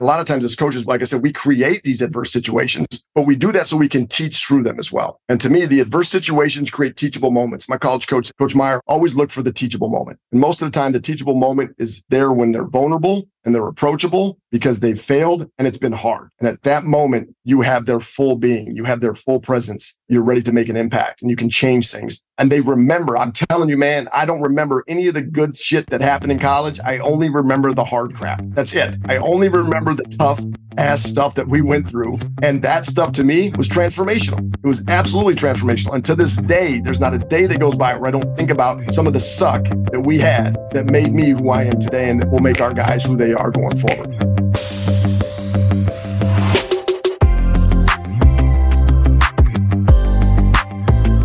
A lot of times as coaches, like I said, we create these adverse situations, but we do that so we can teach through them as well. And to me, the adverse situations create teachable moments. My college coach, Coach Meyer, always looked for the teachable moment. And most of the time, the teachable moment is there when they're vulnerable and they're approachable because they've failed and it's been hard. And at that moment, you have their full being, you have their full presence. You're ready to make an impact and you can change things. And they remember, I'm telling you, man, I don't remember any of the good shit that happened in college. I only remember the hard crap. That's it. I only remember the tough ass stuff that we went through. And that stuff to me was transformational. It was absolutely transformational. And to this day, there's not a day that goes by where I don't think about some of the suck that we had that made me who I am today and that will make our guys who they are going forward.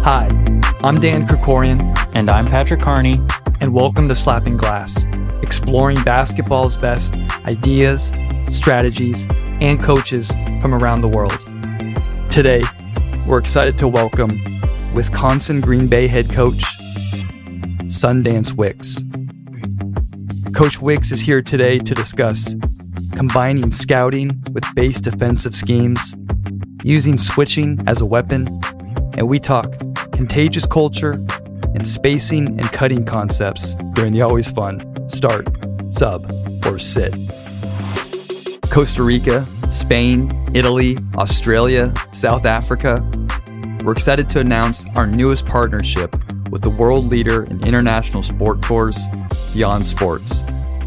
Hi, I'm Dan Krikorian. And I'm Patrick Carney. And welcome to Slapping Glass, exploring basketball's best ideas, strategies, and coaches from around the world. Today, we're excited to welcome Wisconsin Green Bay head coach, Sundance Wicks. Coach Wicks is here today to discuss combining scouting with base defensive schemes, using switching as a weapon, and we talk contagious culture and spacing and cutting concepts during the always fun start, sub, or sit. Costa Rica, Spain, Italy, Australia, South Africa. We're excited to announce our newest partnership with the world leader in international sport tours, Beyond Sports.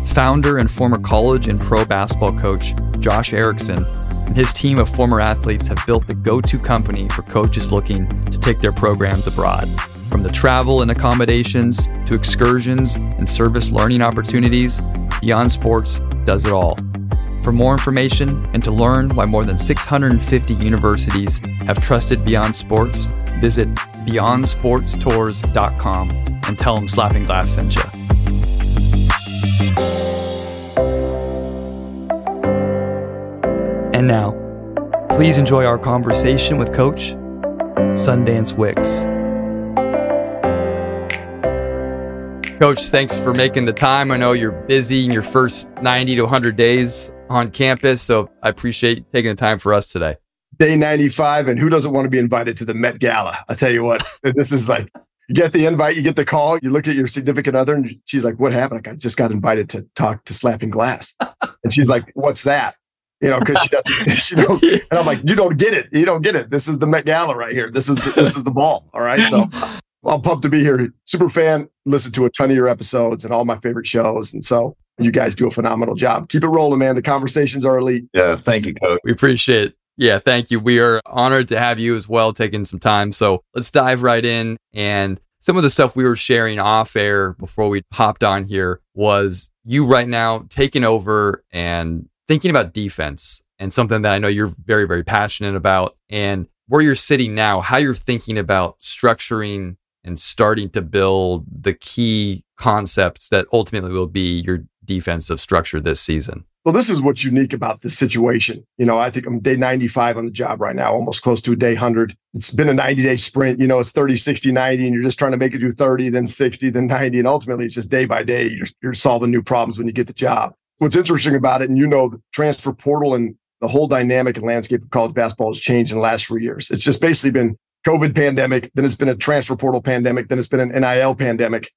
Founder and former college and pro basketball coach Josh Erickson and his team of former athletes have built the go to company for coaches looking to take their programs abroad. From the travel and accommodations to excursions and service learning opportunities, Beyond Sports does it all. For more information and to learn why more than 650 universities have trusted Beyond Sports, visit beyondsportstours.com and tell them Slapping Glass sent you. And now, please enjoy our conversation with Coach Sundance Wicks. Coach, thanks for making the time. I know you're busy in your first 90 to 100 days on campus, so I appreciate taking the time for us today. Day 95, and who doesn't want to be invited to the Met Gala? I'll tell you what, this is like you get the invite, you get the call, you look at your significant other, and she's like, What happened? Like, I just got invited to talk to Slapping Glass. And she's like, What's that? you know, because she doesn't, she don't, and I'm like, you don't get it. You don't get it. This is the Met Gala right here. This is the, this is the ball. All right. So I'm pumped to be here. Super fan. Listen to a ton of your episodes and all my favorite shows. And so you guys do a phenomenal job. Keep it rolling, man. The conversations are elite. Yeah. Thank you, coach. We appreciate it. Yeah, thank you. We are honored to have you as well, taking some time. So let's dive right in. And some of the stuff we were sharing off air before we hopped on here was you right now taking over and thinking about defense and something that I know you're very, very passionate about and where you're sitting now, how you're thinking about structuring and starting to build the key concepts that ultimately will be your defensive structure this season. Well, this is what's unique about this situation. You know, I think I'm day 95 on the job right now, almost close to a day 100. It's been a 90 day sprint. You know, it's 30, 60, 90, and you're just trying to make it do 30, then 60, then 90. And ultimately, it's just day by day. You're, you're solving new problems when you get the job what's interesting about it, and you know, the transfer portal and the whole dynamic and landscape of college basketball has changed in the last three years. It's just basically been COVID pandemic, then it's been a transfer portal pandemic, then it's been an NIL pandemic.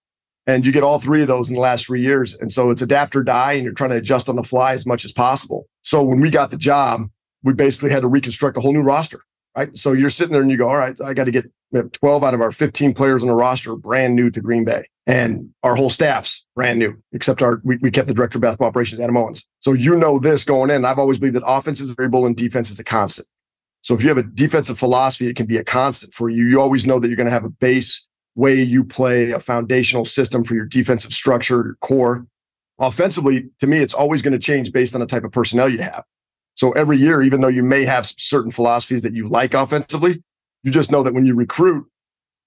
And you get all three of those in the last three years. And so it's adapt or die, and you're trying to adjust on the fly as much as possible. So when we got the job, we basically had to reconstruct a whole new roster, right? So you're sitting there and you go, all right, I got to get 12 out of our 15 players on the roster brand new to Green Bay and our whole staff's brand new, except our we, we kept the director of basketball operations, Adam Owens. So you know this going in. I've always believed that offense is a variable and defense is a constant. So if you have a defensive philosophy, it can be a constant for you. You always know that you're going to have a base way you play, a foundational system for your defensive structure, your core. Offensively, to me, it's always going to change based on the type of personnel you have. So every year, even though you may have certain philosophies that you like offensively, you just know that when you recruit,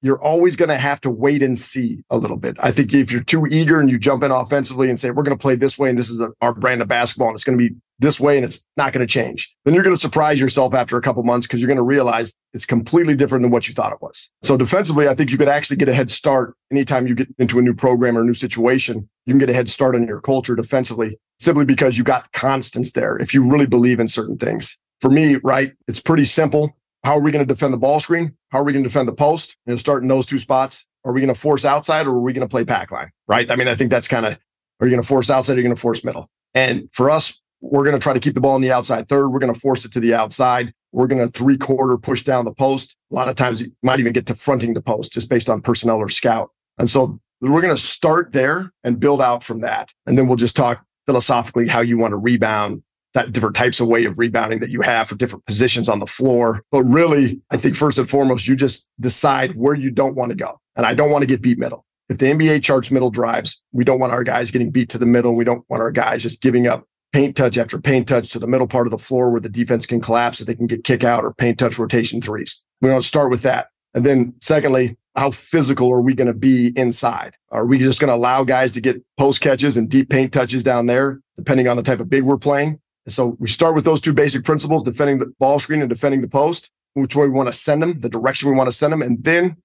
you're always going to have to wait and see a little bit. I think if you're too eager and you jump in offensively and say, we're going to play this way and this is our brand of basketball and it's going to be this way and it's not going to change, then you're going to surprise yourself after a couple months because you're going to realize it's completely different than what you thought it was. So defensively, I think you could actually get a head start anytime you get into a new program or a new situation. You can get a head start on your culture defensively simply because you got constants there if you really believe in certain things. For me, right, it's pretty simple. How are we going to defend the ball screen? How are we going to defend the post? And start in those two spots. Are we going to force outside or are we going to play pack line? Right. I mean, I think that's kind of, are you going to force outside? Or are you going to force middle? And for us, we're going to try to keep the ball in the outside third. We're going to force it to the outside. We're going to three quarter push down the post. A lot of times you might even get to fronting the post just based on personnel or scout. And so we're going to start there and build out from that. And then we'll just talk philosophically how you want to rebound that different types of way of rebounding that you have for different positions on the floor. But really, I think first and foremost, you just decide where you don't want to go. And I don't want to get beat middle. If the NBA charts middle drives, we don't want our guys getting beat to the middle. We don't want our guys just giving up paint touch after paint touch to the middle part of the floor where the defense can collapse so they can get kick out or paint touch rotation threes. We want to start with that. And then secondly, how physical are we going to be inside? Are we just going to allow guys to get post catches and deep paint touches down there, depending on the type of big we're playing? So we start with those two basic principles, defending the ball screen and defending the post, which way we want to send them, the direction we want to send them. And then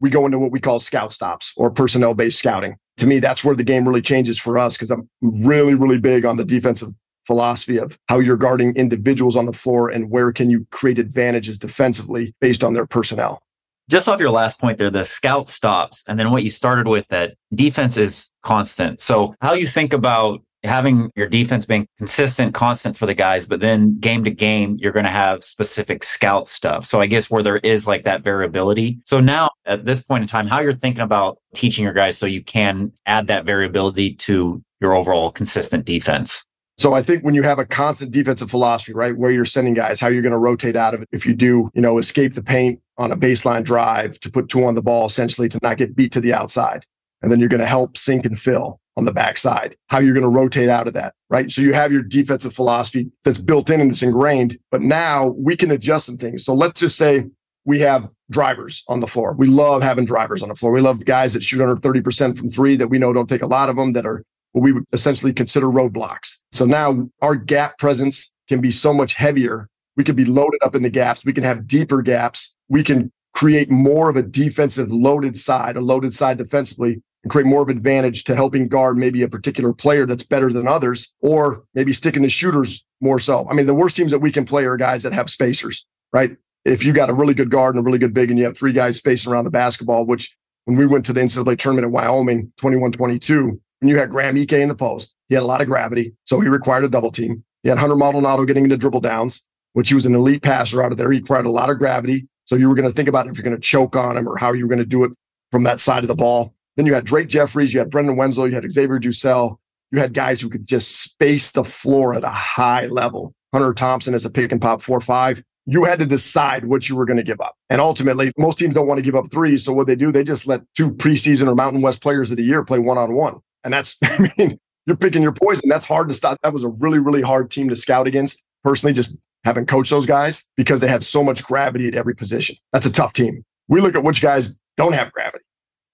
we go into what we call scout stops or personnel based scouting. To me, that's where the game really changes for us because I'm really, really big on the defensive philosophy of how you're guarding individuals on the floor and where can you create advantages defensively based on their personnel just off your last point there, the scout stops, and then what you started with that defense is constant. So, how you think about having your defense being consistent, constant for the guys, but then game to game, you're going to have specific scout stuff. So, I guess where there is like that variability. So, now at this point in time, how you're thinking about teaching your guys so you can add that variability to your overall consistent defense. So I think when you have a constant defensive philosophy, right, where you're sending guys, how you're going to rotate out of it. If you do, you know, escape the paint on a baseline drive to put two on the ball, essentially to not get beat to the outside. And then you're going to help sink and fill on the backside, how you're going to rotate out of that, right? So you have your defensive philosophy that's built in and it's ingrained, but now we can adjust some things. So let's just say we have drivers on the floor. We love having drivers on the floor. We love guys that shoot under 30% from three that we know don't take a lot of them that are what we would essentially consider roadblocks. So now our gap presence can be so much heavier. We can be loaded up in the gaps. We can have deeper gaps. We can create more of a defensive loaded side, a loaded side defensively and create more of advantage to helping guard maybe a particular player that's better than others, or maybe sticking to shooters more so. I mean, the worst teams that we can play are guys that have spacers, right? If you got a really good guard and a really good big and you have three guys spacing around the basketball, which when we went to the NCAA tournament in Wyoming, 21 22, when you had Graham Ike in the post, he had a lot of gravity, so he required a double team. He had Hunter Maldonado getting into dribble downs, which he was an elite passer out of there. He required a lot of gravity. So you were going to think about if you're going to choke on him or how you were going to do it from that side of the ball. Then you had Drake Jeffries, you had Brendan Wenzel, you had Xavier DuSell. You had guys who could just space the floor at a high level. Hunter Thompson as a pick and pop four five. You had to decide what you were going to give up. And ultimately, most teams don't want to give up threes. So what they do, they just let two preseason or Mountain West players of the year play one on one. And that's, I mean, you're picking your poison. That's hard to stop. That was a really, really hard team to scout against. Personally, just having coached those guys because they had so much gravity at every position. That's a tough team. We look at which guys don't have gravity.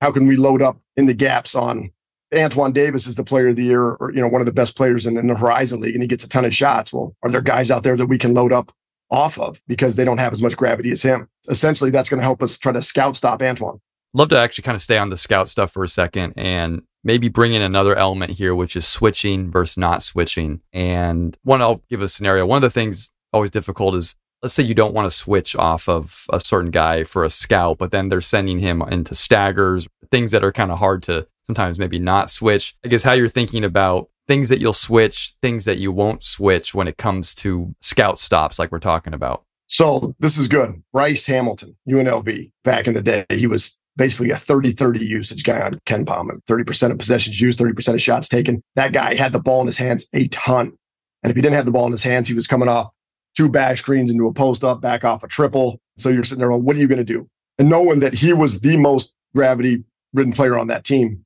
How can we load up in the gaps on Antoine Davis is the player of the year or, you know, one of the best players in, in the Horizon League and he gets a ton of shots. Well, are there guys out there that we can load up off of because they don't have as much gravity as him? Essentially, that's going to help us try to scout stop Antoine. Love to actually kind of stay on the scout stuff for a second and maybe bring in another element here, which is switching versus not switching. And one, I'll give a scenario. One of the things always difficult is let's say you don't want to switch off of a certain guy for a scout, but then they're sending him into staggers, things that are kind of hard to sometimes maybe not switch. I guess how you're thinking about things that you'll switch, things that you won't switch when it comes to scout stops, like we're talking about. So this is good. Bryce Hamilton, UNLV, back in the day, he was basically a 30 30 usage guy on KenPom. 30% of possessions used, 30% of shots taken. That guy had the ball in his hands a ton. And if he didn't have the ball in his hands, he was coming off two back screens into a post up, back off a triple. So you're sitting there, well, what are you going to do? And knowing that he was the most gravity ridden player on that team,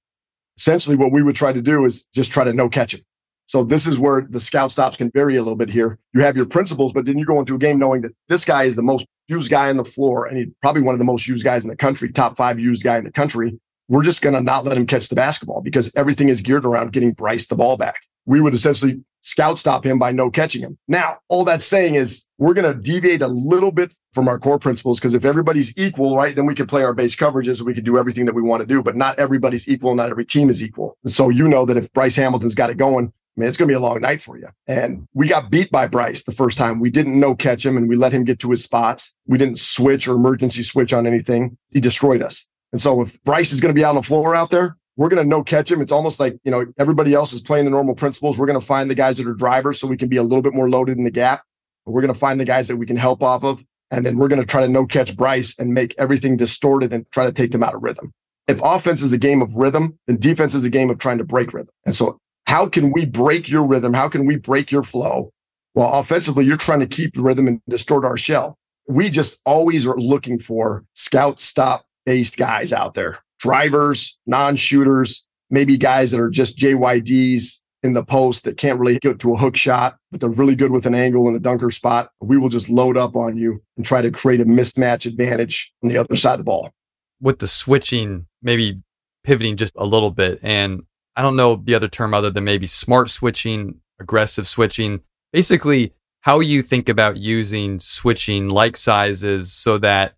essentially what we would try to do is just try to no catch him. So this is where the scout stops can vary a little bit here. You have your principles, but then you go into a game knowing that this guy is the most used guy in the floor and he's probably one of the most used guys in the country, top five used guy in the country. We're just going to not let him catch the basketball because everything is geared around getting Bryce the ball back. We would essentially scout stop him by no catching him. Now, all that's saying is we're going to deviate a little bit from our core principles because if everybody's equal, right, then we can play our base coverages we can do everything that we want to do. But not everybody's equal. Not every team is equal. And so you know that if Bryce Hamilton's got it going, I mean, it's going to be a long night for you. And we got beat by Bryce the first time. We didn't no catch him and we let him get to his spots. We didn't switch or emergency switch on anything. He destroyed us. And so if Bryce is going to be out on the floor out there, we're going to no catch him. It's almost like, you know, everybody else is playing the normal principles. We're going to find the guys that are drivers so we can be a little bit more loaded in the gap. We're going to find the guys that we can help off of. And then we're going to try to no catch Bryce and make everything distorted and try to take them out of rhythm. If offense is a game of rhythm, then defense is a game of trying to break rhythm. And so how can we break your rhythm? How can we break your flow? Well, offensively, you're trying to keep the rhythm and distort our shell. We just always are looking for scout stop based guys out there, drivers, non shooters, maybe guys that are just JYDs in the post that can't really get to a hook shot, but they're really good with an angle in the dunker spot. We will just load up on you and try to create a mismatch advantage on the other side of the ball. With the switching, maybe pivoting just a little bit and I don't know the other term other than maybe smart switching, aggressive switching. Basically, how you think about using switching like sizes so that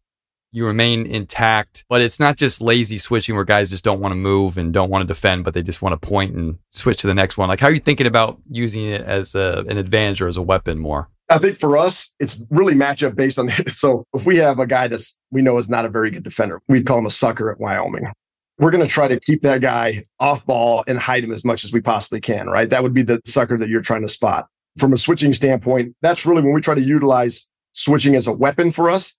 you remain intact, but it's not just lazy switching where guys just don't want to move and don't want to defend, but they just want to point and switch to the next one. Like, how are you thinking about using it as a, an advantage or as a weapon more? I think for us, it's really matchup based on. So if we have a guy that's we know is not a very good defender, we'd call him a sucker at Wyoming we're going to try to keep that guy off ball and hide him as much as we possibly can, right? That would be the sucker that you're trying to spot. From a switching standpoint, that's really when we try to utilize switching as a weapon for us.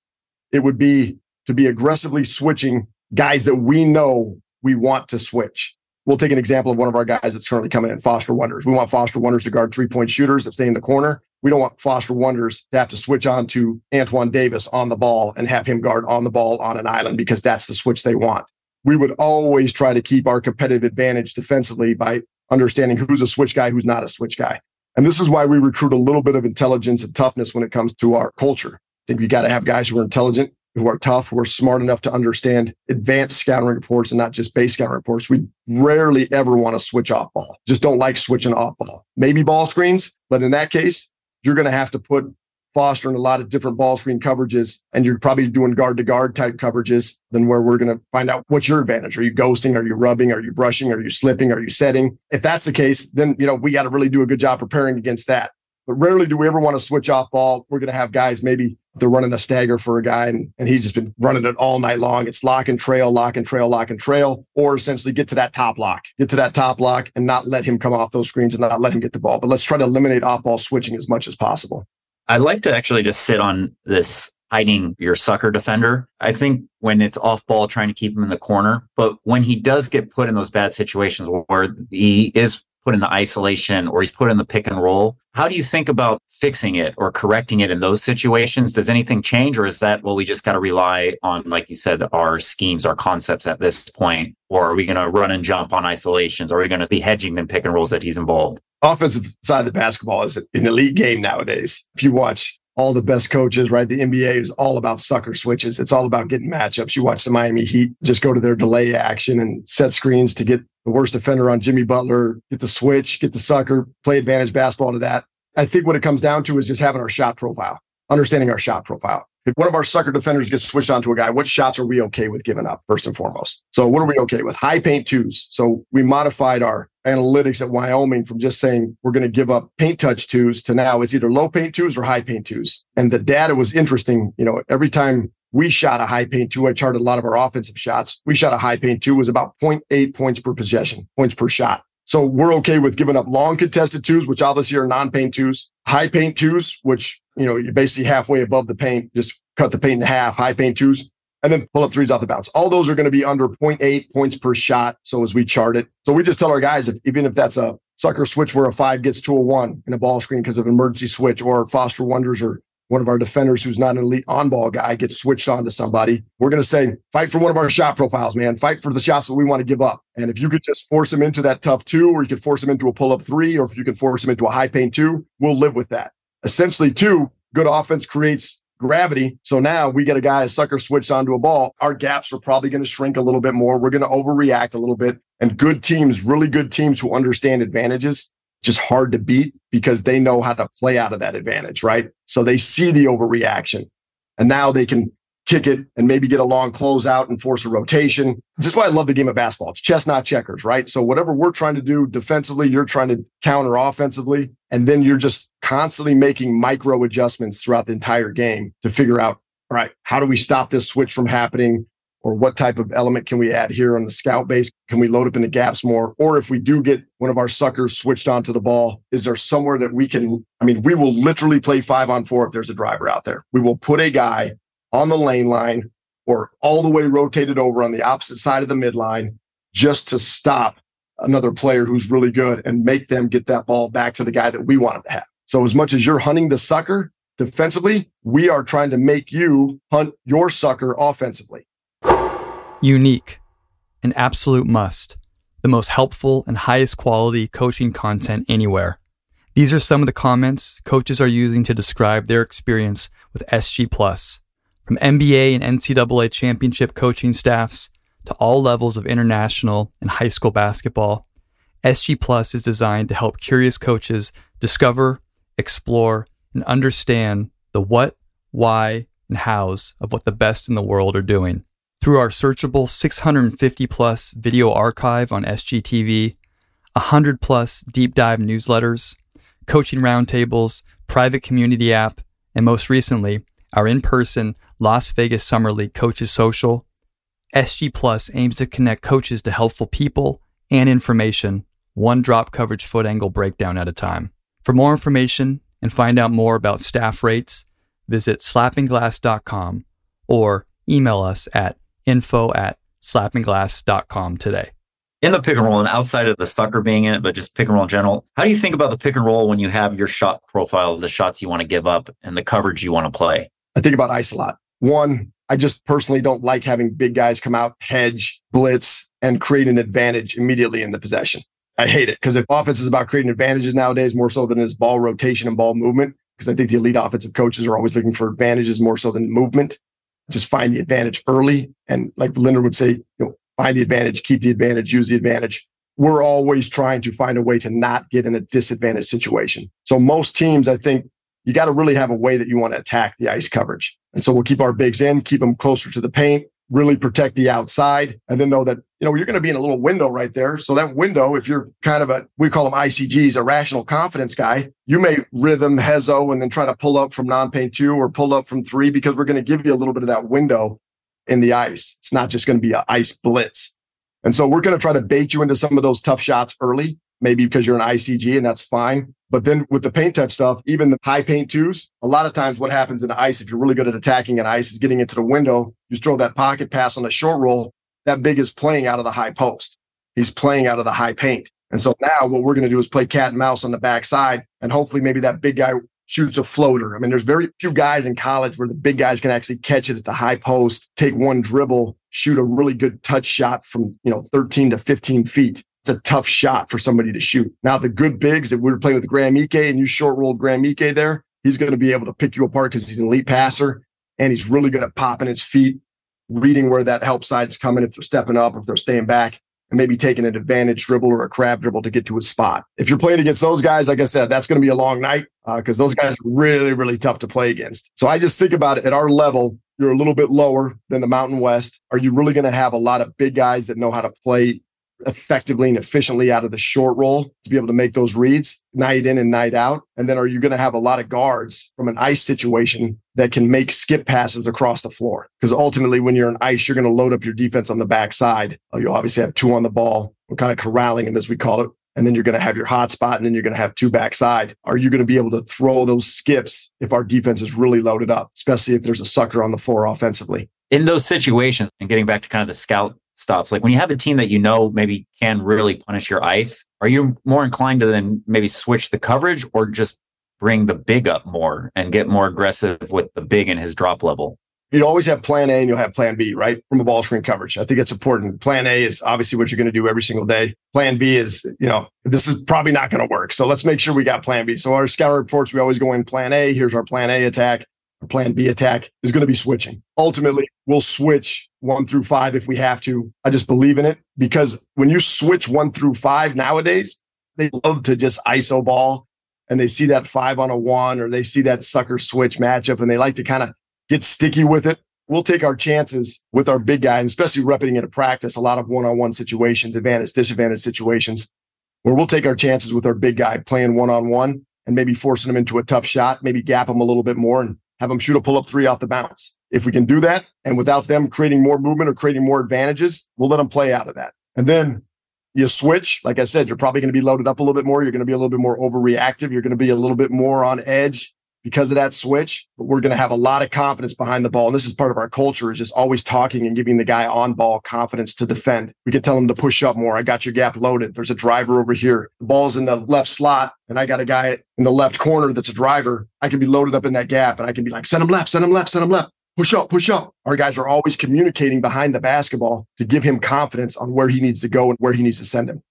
It would be to be aggressively switching guys that we know we want to switch. We'll take an example of one of our guys that's currently coming in, Foster Wonders. We want Foster Wonders to guard three point shooters that stay in the corner. We don't want Foster Wonders to have to switch on to Antoine Davis on the ball and have him guard on the ball on an island because that's the switch they want we would always try to keep our competitive advantage defensively by understanding who's a switch guy, who's not a switch guy. And this is why we recruit a little bit of intelligence and toughness when it comes to our culture. I think we got to have guys who are intelligent, who are tough, who are smart enough to understand advanced scouting reports and not just base scouting reports. We rarely ever want to switch off ball. Just don't like switching off ball. Maybe ball screens, but in that case, you're going to have to put fostering a lot of different ball screen coverages and you're probably doing guard to guard type coverages than where we're going to find out what's your advantage. Are you ghosting? Are you rubbing? Are you brushing? Are you slipping? Are you setting? If that's the case, then, you know, we got to really do a good job preparing against that. But rarely do we ever want to switch off ball. We're going to have guys, maybe they're running a stagger for a guy and, and he's just been running it all night long. It's lock and trail, lock and trail, lock and trail, or essentially get to that top lock, get to that top lock and not let him come off those screens and not let him get the ball. But let's try to eliminate off ball switching as much as possible. I'd like to actually just sit on this hiding your sucker defender. I think when it's off ball, trying to keep him in the corner, but when he does get put in those bad situations where he is put in the isolation or he's put in the pick and roll, how do you think about fixing it or correcting it in those situations? Does anything change or is that, well, we just got to rely on, like you said, our schemes, our concepts at this point? Or are we going to run and jump on isolations? Or are we going to be hedging them pick and rolls that he's involved? offensive side of the basketball is an elite game nowadays. If you watch all the best coaches, right? The NBA is all about sucker switches. It's all about getting matchups. You watch the Miami Heat just go to their delay action and set screens to get the worst defender on Jimmy Butler, get the switch, get the sucker, play advantage basketball to that. I think what it comes down to is just having our shot profile, understanding our shot profile. If one of our sucker defenders gets switched onto a guy, what shots are we okay with giving up first and foremost? So what are we okay with? High paint twos. So we modified our analytics at Wyoming from just saying we're going to give up paint touch twos to now it's either low paint twos or high paint twos. And the data was interesting. You know, every time we shot a high paint two, I charted a lot of our offensive shots. We shot a high paint two was about 0.8 points per possession, points per shot. So we're okay with giving up long contested twos, which obviously are non-paint twos, high paint twos, which, you know, you're basically halfway above the paint, just cut the paint in half, high paint twos, and then pull up threes off the bounce. All those are going to be under 0.8 points per shot. So as we chart it, so we just tell our guys, if, even if that's a sucker switch where a five gets to a one in a ball screen because of an emergency switch or Foster Wonders or one of our defenders who's not an elite on ball guy gets switched on to somebody, we're going to say, fight for one of our shot profiles, man. Fight for the shots that we want to give up. And if you could just force them into that tough two, or you could force them into a pull up three, or if you can force them into a high paint two, we'll live with that. Essentially, two, good offense creates gravity. So now we get a guy, a sucker switched onto a ball. Our gaps are probably going to shrink a little bit more. We're going to overreact a little bit. And good teams, really good teams who understand advantages, just hard to beat because they know how to play out of that advantage, right? So they see the overreaction and now they can kick it and maybe get a long closeout and force a rotation. This is why I love the game of basketball. It's chess, not checkers, right? So whatever we're trying to do defensively, you're trying to counter offensively. And then you're just constantly making micro adjustments throughout the entire game to figure out, all right, how do we stop this switch from happening? Or what type of element can we add here on the scout base? Can we load up in the gaps more? Or if we do get one of our suckers switched onto the ball, is there somewhere that we can? I mean, we will literally play five on four if there's a driver out there. We will put a guy on the lane line or all the way rotated over on the opposite side of the midline just to stop another player who's really good and make them get that ball back to the guy that we want them to have. So as much as you're hunting the sucker defensively, we are trying to make you hunt your sucker offensively. Unique, an absolute must, the most helpful and highest quality coaching content anywhere. These are some of the comments coaches are using to describe their experience with SG Plus. From NBA and NCAA championship coaching staffs to all levels of international and high school basketball, SG Plus is designed to help curious coaches discover, explore, and understand the what, why, and hows of what the best in the world are doing. Through our searchable 650 plus video archive on SGTV, 100 plus deep dive newsletters, coaching roundtables, private community app, and most recently, our in person Las Vegas Summer League Coaches Social, SG Plus aims to connect coaches to helpful people and information, one drop coverage foot angle breakdown at a time. For more information and find out more about staff rates, visit slappingglass.com or email us at info at slappingglass.com today. In the pick and roll and outside of the sucker being in it, but just pick and roll in general, how do you think about the pick and roll when you have your shot profile, the shots you want to give up and the coverage you want to play? I think about ice a lot. One, I just personally don't like having big guys come out, hedge, blitz, and create an advantage immediately in the possession. I hate it because if offense is about creating advantages nowadays, more so than is ball rotation and ball movement, because I think the elite offensive coaches are always looking for advantages more so than movement. Just find the advantage early. And like Linder would say, you know, find the advantage, keep the advantage, use the advantage. We're always trying to find a way to not get in a disadvantaged situation. So most teams, I think you got to really have a way that you want to attack the ice coverage. And so we'll keep our bigs in, keep them closer to the paint, really protect the outside, and then know that, you know, you're going to be in a little window right there. So that window, if you're kind of a, we call them ICGs, a rational confidence guy, you may rhythm Hezo and then try to pull up from non-paint two or pull up from three because we're going to give you a little bit of that window in the ice. It's not just going to be an ice blitz. And so we're going to try to bait you into some of those tough shots early, maybe because you're an ICG and that's fine. But then with the paint touch stuff, even the high paint twos, a lot of times what happens in the ice, if you're really good at attacking an ice, is getting into the window. You throw that pocket pass on a short roll. That big is playing out of the high post. He's playing out of the high paint. And so now what we're going to do is play cat and mouse on the backside. And hopefully maybe that big guy shoots a floater. I mean, there's very few guys in college where the big guys can actually catch it at the high post, take one dribble, shoot a really good touch shot from, you know, 13 to 15 feet a tough shot for somebody to shoot. Now, the good bigs, if we were playing with Graham Ike and you short rolled Graham Ike there, he's going to be able to pick you apart because he's an elite passer and he's really good at popping his feet, reading where that help side's coming if they're stepping up if they're staying back, and maybe taking an advantage dribble or a crab dribble to get to his spot. If you're playing against those guys, like I said, that's going to be a long night because uh, those guys are really, really tough to play against. So I just think about it at our level. You're a little bit lower than the Mountain West. Are you really going to have a lot of big guys that know how to play effectively and efficiently out of the short roll to be able to make those reads night in and night out? And then are you going to have a lot of guards from an ice situation that can make skip passes across the floor? Because ultimately, when you're in ice, you're going to load up your defense on the backside. Uh, you'll obviously have two on the ball. We're kind of corralling them, as we call it. And then you're going to have your hot spot and then you're going to have two backside. Are you going to be able to throw those skips if our defense is really loaded up, especially if there's a sucker on the floor offensively? In those situations, and getting back to kind of the scout stops. Like when you have a team that you know maybe can really punish your ice, are you more inclined to then maybe switch the coverage or just bring the big up more and get more aggressive with the big and his drop level? You always have plan A and you'll have plan B, right? From a ball screen coverage. I think it's important. Plan A is obviously what you're going to do every single day. Plan B is, you know, this is probably not going to work. So let's make sure we got plan B. So our scout reports, we always go in plan A. Here's our plan A attack plan B attack is going to be switching. Ultimately, we'll switch one through five if we have to. I just believe in it because when you switch one through five nowadays, they love to just ISO ball and they see that five on a one or they see that sucker switch matchup and they like to kind of get sticky with it. we'll take our chances with our big guy, and especially repping it at practice, a lot of one-on-one situations, advantage, disadvantage situations, where we'll take our chances with our big guy playing one-on-one and maybe forcing him into a tough shot, maybe gap him a little bit more and have him shoot a pull-up three off the bounce. If we can do that, and without them creating more movement or creating more advantages, we'll let them play out of that. And then you switch. Like I said, you're probably going to be loaded up a little bit more. You're going to be a little bit more overreactive. You're going to be a little bit more on edge because of that switch. But we're going to have a lot of confidence behind the ball. And this is part of our culture is just always talking and giving the guy on ball confidence to defend. We can tell him to push up more. I got your gap loaded. There's a driver over here. The ball's in the left slot and I got a guy in the left corner that's a driver. I can be loaded up in that gap and I can be like, send him left, send him left, send him left. Push up, push up. Our guys are always communicating behind the basketball to give him confidence on where he needs to go and where he needs to send him.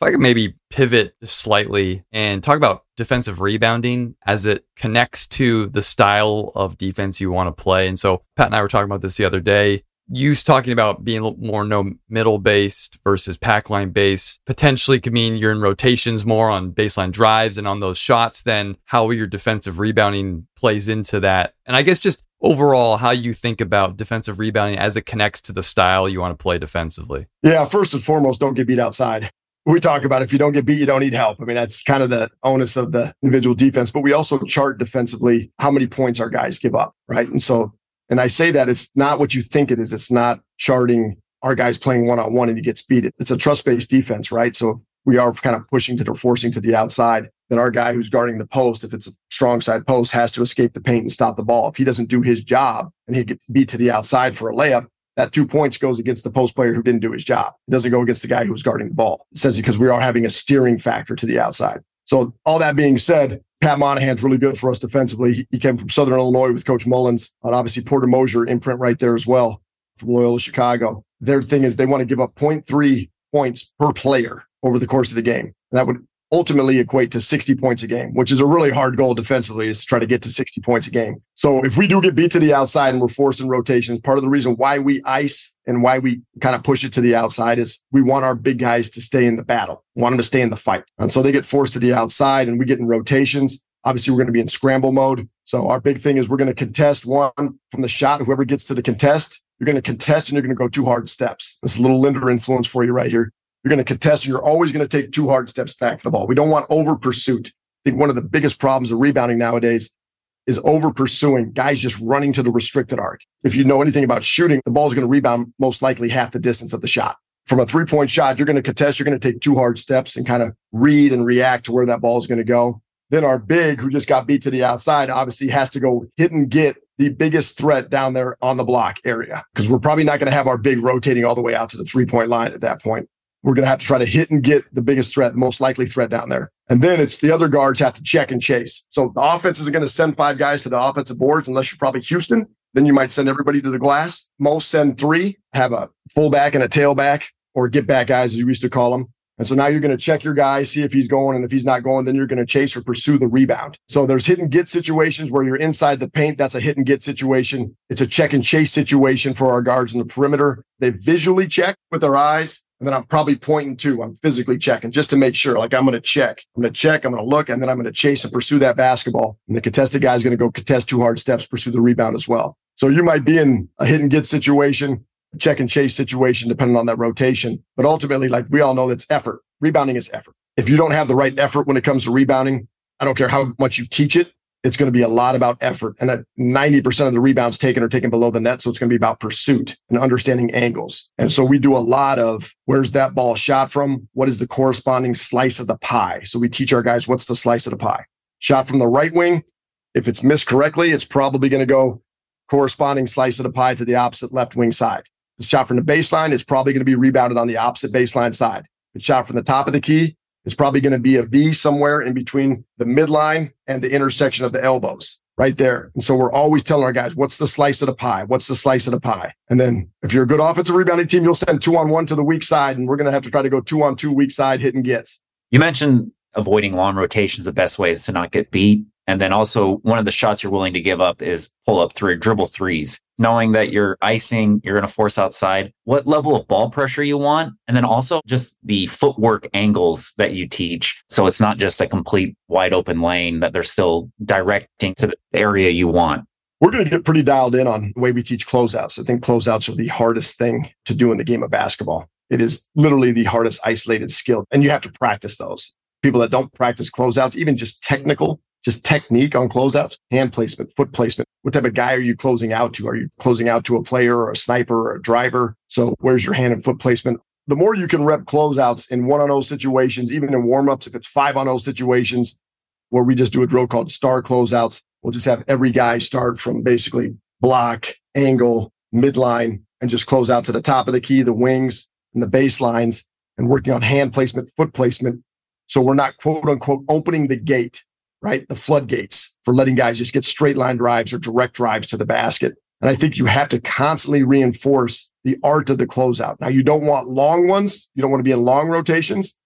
If I could maybe pivot slightly and talk about defensive rebounding as it connects to the style of defense you want to play. And so Pat and I were talking about this the other day. You talking about being more no middle based versus pack line based potentially could mean you're in rotations more on baseline drives and on those shots. Then how your defensive rebounding plays into that. And I guess just overall how you think about defensive rebounding as it connects to the style you want to play defensively. Yeah, first and foremost, don't get beat outside we talk about if you don't get beat, you don't need help. I mean, that's kind of the onus of the individual defense, but we also chart defensively how many points our guys give up. Right. And so, and I say that it's not what you think it is. It's not charting our guys playing one on one and he gets beat. It's a trust based defense. Right. So we are kind of pushing to the forcing to the outside, then our guy who's guarding the post, if it's a strong side post, has to escape the paint and stop the ball. If he doesn't do his job and he get beat to the outside for a layup, that two points goes against the post player who didn't do his job. It doesn't go against the guy who was guarding the ball, essentially, because we are having a steering factor to the outside. So, all that being said, Pat Monahan's really good for us defensively. He came from Southern Illinois with Coach Mullins, and obviously Porter Moser imprint right there as well from Loyola Chicago. Their thing is they want to give up 0.3 points per player over the course of the game. And that would ultimately equate to 60 points a game, which is a really hard goal defensively is to try to get to 60 points a game. So if we do get beat to the outside and we're forced in rotations, part of the reason why we ice and why we kind of push it to the outside is we want our big guys to stay in the battle, want them to stay in the fight. And so they get forced to the outside and we get in rotations. Obviously, we're going to be in scramble mode. So our big thing is we're going to contest one from the shot. Whoever gets to the contest, you're going to contest and you're going to go two hard steps. This little Linder influence for you right here. You're going to contest. You're always going to take two hard steps back to the ball. We don't want over pursuit. I think one of the biggest problems of rebounding nowadays is over pursuing guys just running to the restricted arc. If you know anything about shooting, the ball is going to rebound most likely half the distance of the shot. From a three point shot, you're going to contest. You're going to take two hard steps and kind of read and react to where that ball is going to go. Then our big, who just got beat to the outside, obviously has to go hit and get the biggest threat down there on the block area because we're probably not going to have our big rotating all the way out to the three point line at that point we're going to have to try to hit and get the biggest threat, the most likely threat down there. And then it's the other guards have to check and chase. So the offense isn't going to send five guys to the offensive boards unless you're probably Houston. Then you might send everybody to the glass. Most send three, have a fullback and a tailback or get back guys, as you used to call them. And so now you're going to check your guy, see if he's going. And if he's not going, then you're going to chase or pursue the rebound. So there's hit and get situations where you're inside the paint. That's a hit and get situation. It's a check and chase situation for our guards in the perimeter. They visually check with their eyes and then I'm probably pointing to, I'm physically checking just to make sure. Like I'm going to check, I'm going to check, I'm going to look, and then I'm going to chase and pursue that basketball. And the contested guy is going to go contest two hard steps, pursue the rebound as well. So you might be in a hit and get situation, check and chase situation, depending on that rotation. But ultimately, like we all know, that's effort. Rebounding is effort. If you don't have the right effort when it comes to rebounding, I don't care how much you teach it, it's going to be a lot about effort. And that 90% of the rebounds taken are taken below the net. So it's going to be about pursuit and understanding angles. And so we do a lot of where's that ball shot from? What is the corresponding slice of the pie? So we teach our guys what's the slice of the pie. Shot from the right wing. If it's missed correctly, it's probably going to go corresponding slice of the pie to the opposite left wing side. If it's shot from the baseline, it's probably going to be rebounded on the opposite baseline side. If it's shot from the top of the key, it's probably going to be a V somewhere in between the midline and the intersection of the elbows right there. And so we're always telling our guys, what's the slice of the pie? What's the slice of the pie? And then if you're a good offensive rebounding team, you'll send two on one to the weak side. And we're going to have to try to go two on two weak side hit and gets. You mentioned avoiding long rotations. The best way is to not get beat. And then also one of the shots you're willing to give up is pull up three, dribble threes, knowing that you're icing, you're going to force outside, what level of ball pressure you want. And then also just the footwork angles that you teach. So it's not just a complete wide open lane that they're still directing to the area you want. we're going to get pretty dialed in on the way we teach closeouts. I think closeouts are the hardest thing to do in the game of basketball. It is literally the hardest isolated skill, and you have to practice those. People that don't practice closeouts, even just technical, just technique on closeouts, hand placement, foot placement. What type of guy are you closing out to? Are you closing out to a player or a sniper or a driver? So where's your hand and foot placement? The more you can rep closeouts in one on zero situations, even in warm ups, if it's five on zero situations where we just do a drill called star closeouts, we'll just have every guy start from basically block, angle, midline, and just close out to the top of the key, the wings and the baselines and working on hand placement, foot placement. So we're not quote unquote opening the gate, right? The floodgates for letting guys just get straight line drives or direct drives to the basket. And I think you have to constantly reinforce the art of the closeout. Now you don't want long ones. You don't want to be in long rotations,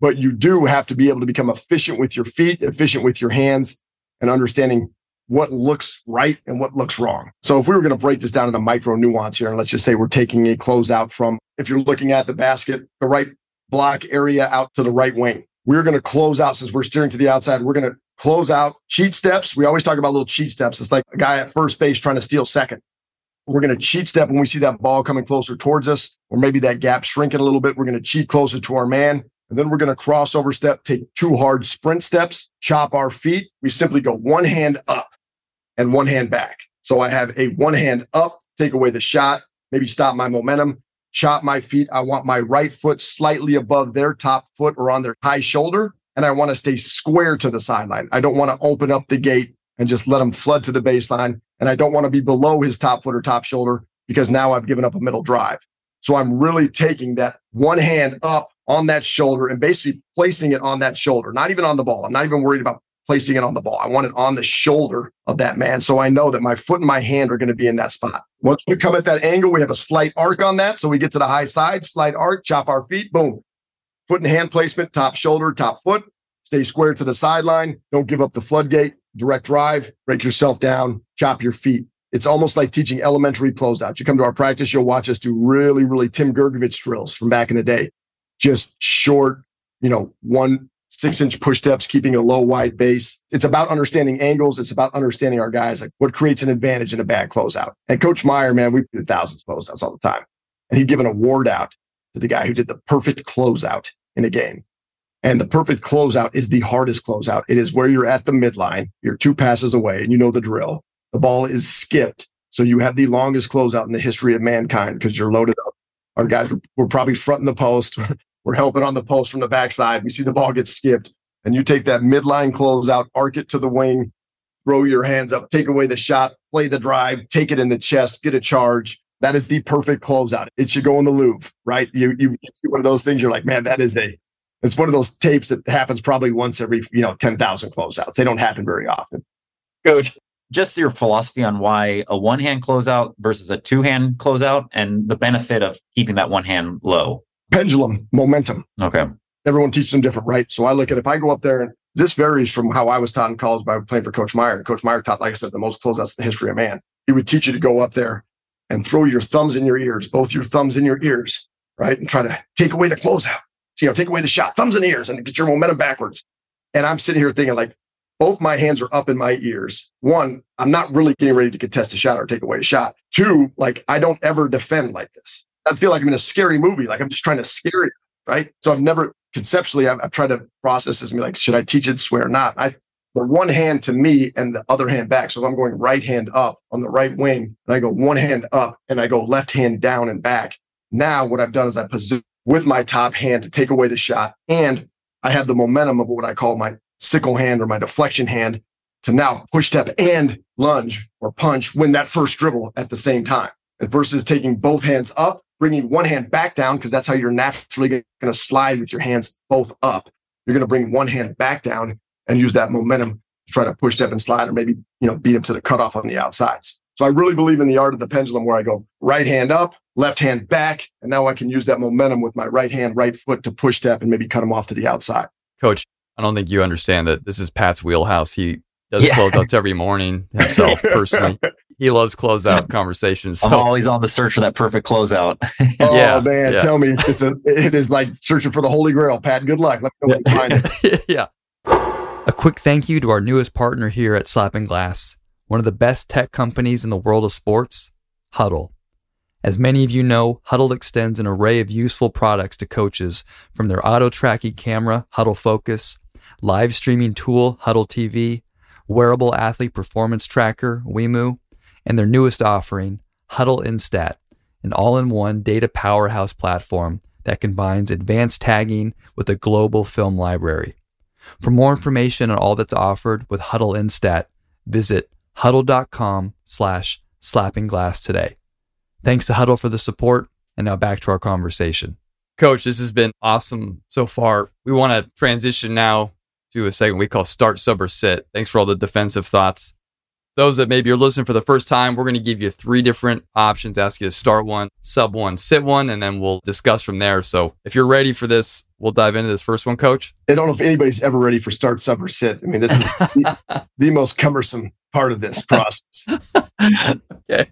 but you do have to be able to become efficient with your feet, efficient with your hands and understanding what looks right and what looks wrong. So if we were going to break this down into micro nuance here, and let's just say we're taking a closeout from, if you're looking at the basket, the right block area out to the right wing, we're going to close out since we're steering to the outside. We're going to close out cheat steps. We always talk about little cheat steps. It's like a guy at first base trying to steal second. We're going to cheat step when we see that ball coming closer towards us, or maybe that gap shrinking a little bit. We're going to cheat closer to our man. And then we're going to crossover step, take two hard sprint steps, chop our feet. We simply go one hand up and one hand back. So I have a one hand up, take away the shot, maybe stop my momentum, chop my feet. I want my right foot slightly above their top foot or on their high shoulder. And I want to stay square to the sideline. I don't want to open up the gate and just let him flood to the baseline. And I don't want to be below his top foot or top shoulder because now I've given up a middle drive. So I'm really taking that one hand up on that shoulder and basically placing it on that shoulder, not even on the ball. I'm not even worried about placing it on the ball. I want it on the shoulder of that man. So I know that my foot and my hand are going to be in that spot. Once we come at that angle, we have a slight arc on that. So we get to the high side, slight arc, chop our feet, boom. Foot and hand placement, top shoulder, top foot. Stay square to the sideline. Don't give up the floodgate. Direct drive, break yourself down, chop your feet. It's almost like teaching elementary closeouts. You come to our practice, you'll watch us do really, really Tim Grgurevich drills from back in the day. Just short, you know, one six inch push steps, keeping a low, wide base. It's about understanding angles. It's about understanding our guys, like what creates an advantage in a bad closeout. And Coach Meyer, man, we did thousands of closeouts all the time. And he'd give an award out to the guy who did the perfect closeout in a game. And the perfect closeout is the hardest closeout. It is where you're at the midline, you're two passes away, and you know the drill. The ball is skipped. So you have the longest closeout in the history of mankind because you're loaded up. Our guys were, probably fronting the post. We're helping on the post from the backside. We see the ball get skipped, and you take that midline closeout, arc it to the wing, throw your hands up, take away the shot, play the drive, take it in the chest, get a charge. That is the perfect closeout. It should go in the Louvre, right? You you see one of those things. You're like, man, that is a. It's one of those tapes that happens probably once every you know ten thousand closeouts. They don't happen very often. Coach, just your philosophy on why a one hand closeout versus a two hand closeout and the benefit of keeping that one hand low pendulum momentum. Okay. Everyone teaches them different, right? So I look at if I go up there and this varies from how I was taught in college by playing for Coach Meyer. And Coach Meyer taught, like I said, the most closeouts in the history of man. He would teach you to go up there and throw your thumbs in your ears, both your thumbs in your ears, right? And try to take away the closeout. You know, take away the shot, thumbs in ears and get your momentum backwards. And I'm sitting here thinking like, both my hands are up in my ears. One, I'm not really getting ready to contest a shot or take away a shot. Two, like I don't ever defend like this. I feel like I'm in a scary movie. Like I'm just trying to scare you, right? So I've never conceptually, I've, I've tried to process this and be like, should I teach it swear or not? I, the one hand to me and the other hand back. So I'm going right hand up on the right wing and I go one hand up and I go left hand down and back. Now what I've done is I position with my top hand to take away the shot and I have the momentum of what I call my sickle hand or my deflection hand to now push step and lunge or punch win that first dribble at the same time. And versus taking both hands up bringing one hand back down because that's how you're naturally going to slide with your hands both up. You're going to bring one hand back down and use that momentum to try to push step and slide or maybe, you know, beat him to the cutoff on the outsides. So I really believe in the art of the pendulum where I go right hand up, left hand back, and now I can use that momentum with my right hand, right foot to push step and maybe cut him off to the outside. Coach, I don't think you understand that this is Pat's wheelhouse. He does yeah. closeouts every morning himself personally. he loves closeout conversations. So. I'm always on the search for that perfect closeout. oh yeah, man, yeah. tell me, it's a, it is like searching for the Holy Grail. Pat, good luck. Let me know find it. yeah. Quick thank you to our newest partner here at Slapping Glass, one of the best tech companies in the world of sports, Hudl. As many of you know, Hudl extends an array of useful products to coaches from their auto tracking camera, Hudl Focus, live streaming tool, Hudl TV, wearable athlete performance tracker, WIMU, and their newest offering, Hudl Instat, an all in one data powerhouse platform that combines advanced tagging with a global film library. For more information on all that's offered with Hudl Instat, visit hudl.com slash slappingglass today. Thanks to Hudl for the support. And now back to our conversation. Coach, this has been awesome so far. We want to transition now to a segment we call Start, Sub, or Sit. Thanks for all the defensive thoughts. Those that maybe you're listening for the first time, we're going to give you three different options, ask you to start one, sub one, sit one, and then we'll discuss from there. So if you're ready for this, we'll dive into this first one, coach. I don't know if anybody's ever ready for start, sub, or sit. I mean, this is the, the most cumbersome part of this process. okay.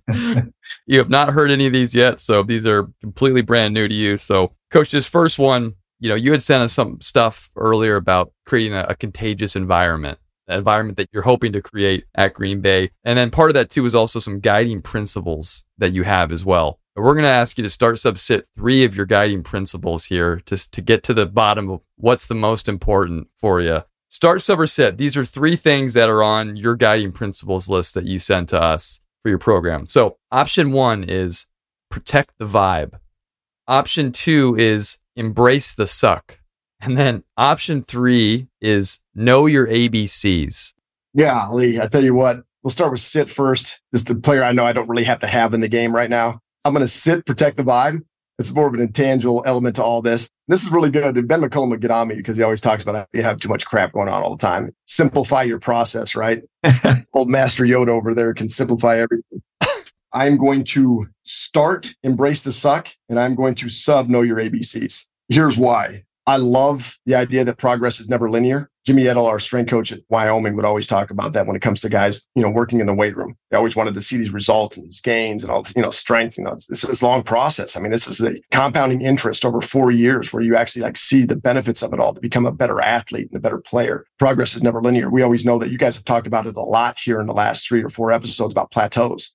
You have not heard any of these yet, so these are completely brand new to you. So, coach, this first one, you know, you had sent us some stuff earlier about creating a, a contagious environment environment that you're hoping to create at Green Bay. And then part of that too is also some guiding principles that you have as well. We're going to ask you to start subset three of your guiding principles here to, to get to the bottom of what's the most important for you. Start, sub, or sit. These are three things that are on your guiding principles list that you sent to us for your program. So option one is protect the vibe. Option two is embrace the suck. And then option three is know your ABCs. Yeah, Lee, I tell you what, we'll start with sit first. This is the player I know I don't really have to have in the game right now. I'm going to sit, protect the vibe. It's more of an intangible element to all this. This is really good. Ben McCollum would get on me because he always talks about you have too much crap going on all the time. Simplify your process, right? Old Master Yoda over there can simplify everything. I'm going to start, embrace the suck, and I'm going to sub know your ABCs. Here's why. I love the idea that progress is never linear. Jimmy Edel, our strength coach at Wyoming, would always talk about that when it comes to guys, you know, working in the weight room. They always wanted to see these results and these gains and all you know, strength. You know, it's, this long process. I mean, this is the compounding interest over four years where you actually like see the benefits of it all to become a better athlete and a better player. Progress is never linear. We always know that you guys have talked about it a lot here in the last three or four episodes about plateaus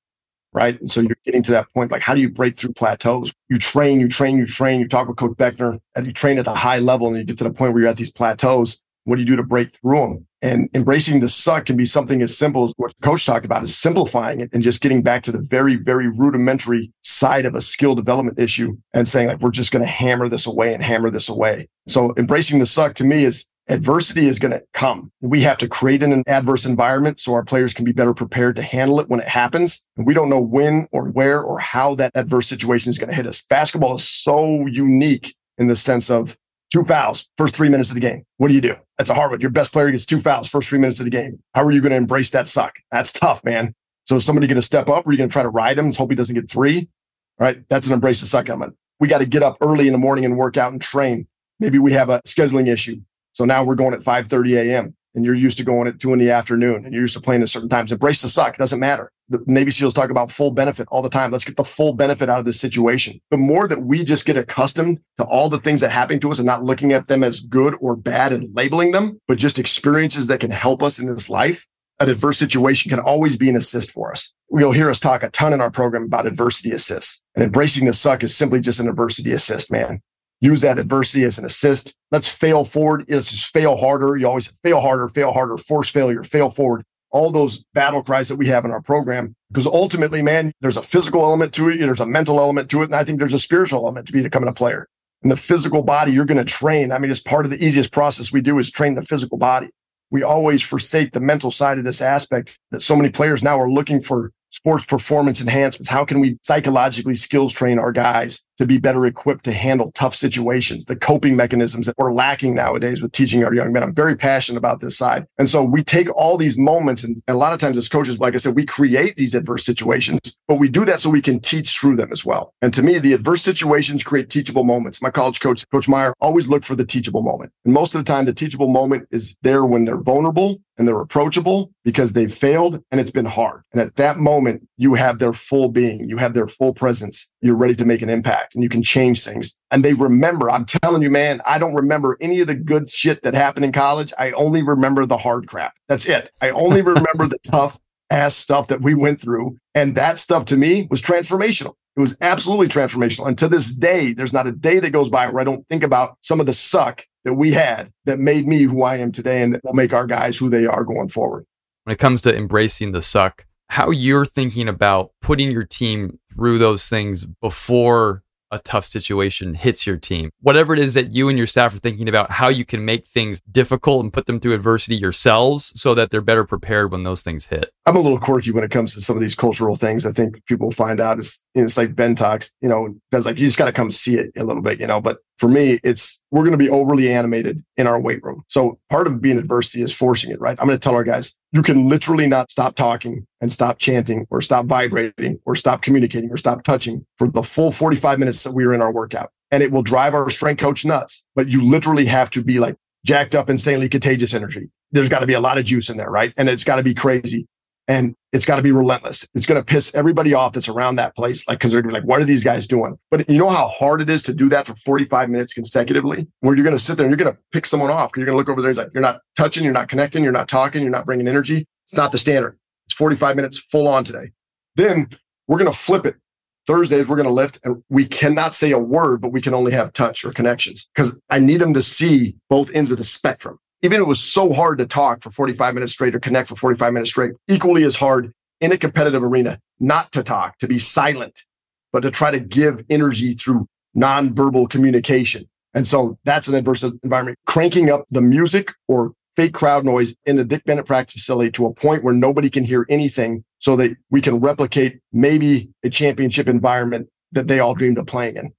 right? And so you're getting to that point, like how do you break through plateaus? You train, you train, you train, you talk with Coach Beckner, and you train at a high level, and you get to the point where you're at these plateaus. What do you do to break through them? And embracing the suck can be something as simple as what coach talked about is simplifying it and just getting back to the very, very rudimentary side of a skill development issue and saying like, we're just going to hammer this away and hammer this away. So embracing the suck to me is adversity is going to come. We have to create an adverse environment so our players can be better prepared to handle it when it happens. And we don't know when or where or how that adverse situation is going to hit us. Basketball is so unique in the sense of two fouls first three minutes of the game. What do you do? That's a hard one. Your best player gets two fouls first three minutes of the game. How are you going to embrace that suck? That's tough, man. So is somebody going to step up? Are you going to try to ride him and hope he doesn't get three? All right. That's an embrace the suck element. We got to get up early in the morning and work out and train. Maybe we have a scheduling issue. So now we're going at 5:30 a.m. and you're used to going at two in the afternoon and you're used to playing at certain times. Embrace the suck. It doesn't matter. The Navy SEALs talk about full benefit all the time. Let's get the full benefit out of this situation. The more that we just get accustomed to all the things that happen to us and not looking at them as good or bad and labeling them, but just experiences that can help us in this life, an adverse situation can always be an assist for us. You'll hear us talk a ton in our program about adversity assists. And embracing the suck is simply just an adversity assist, man use that adversity as an assist. Let's fail forward. Let's just fail harder. You always fail harder, fail harder, force failure, fail forward. All those battle cries that we have in our program, because ultimately, man, there's a physical element to it. There's a mental element to it. And I think there's a spiritual element to be becoming a player. And the physical body, you're going to train. I mean, it's part of the easiest process we do is train the physical body. We always forsake the mental side of this aspect that so many players now are looking for sports performance enhancements. How can we psychologically skills train our guys to be better equipped to handle tough situations, the coping mechanisms that we're lacking nowadays with teaching our young men? I'm very passionate about this side. And so we take all these moments and, a lot of times as coaches, like I said, we create these adverse situations, but we do that so we can teach through them as well. And to me, the adverse situations create teachable moments. My college coach, Coach Meyer, always looked for the teachable moment. And most of the time, the teachable moment is there when they're vulnerable and they're approachable because they've failed and it's been hard. And at that moment, you have their full being, you have their full presence. You're ready to make an impact and you can change things. And they remember, I'm telling you, man, I don't remember any of the good shit that happened in college. I only remember the hard crap. That's it. I only remember the tough, ass stuff that we went through. And that stuff to me was transformational. It was absolutely transformational. And to this day, there's not a day that goes by where I don't think about some of the suck that we had that made me who I am today and that will make our guys who they are going forward. When it comes to embracing the suck, how you're thinking about putting your team through those things before a tough situation hits your team. Whatever it is that you and your staff are thinking about, how you can make things difficult and put them through adversity yourselves so that they're better prepared when those things hit. I'm a little quirky when it comes to some of these cultural things. I think people find out it's, you know, it's like Ben talks, you know, Ben's like, you just got to come see it a little bit, you know, but for me, it's we're going to be overly animated in our weight room. So part of being adversity is forcing it, right? I'm going to tell our guys, you can literally not stop talking and stop chanting or stop vibrating or stop communicating or stop touching for the full 45 minutes that we are in our workout. And it will drive our strength coach nuts. But you literally have to be like jacked up, insanely contagious energy. There's got to be a lot of juice in there, right? And it's got to be crazy and it's got to be relentless. It's going to piss everybody off that's around that place, like because they're gonna be like, "What are these guys doing?" But you know how hard it is to do that for 45 minutes consecutively, where you're going to sit there and you're going to pick someone off because you're going to look over there. It's like you're not touching, you're not connecting, you're not talking, you're not bringing energy. It's not the standard. It's 45 minutes full on today. Then we're going to flip it. Thursdays, we're going to lift and we cannot say a word, but we can only have touch or connections because I need them to see both ends of the spectrum even it was so hard to talk for 45 minutes straight or connect for 45 minutes straight, equally as hard in a competitive arena not to talk, to be silent, but to try to give energy through nonverbal communication. And so that's an adverse environment. Cranking up the music or fake crowd noise in the Dick Bennett practice facility to a point where nobody can hear anything so that we can replicate maybe a championship environment that they all dreamed of playing in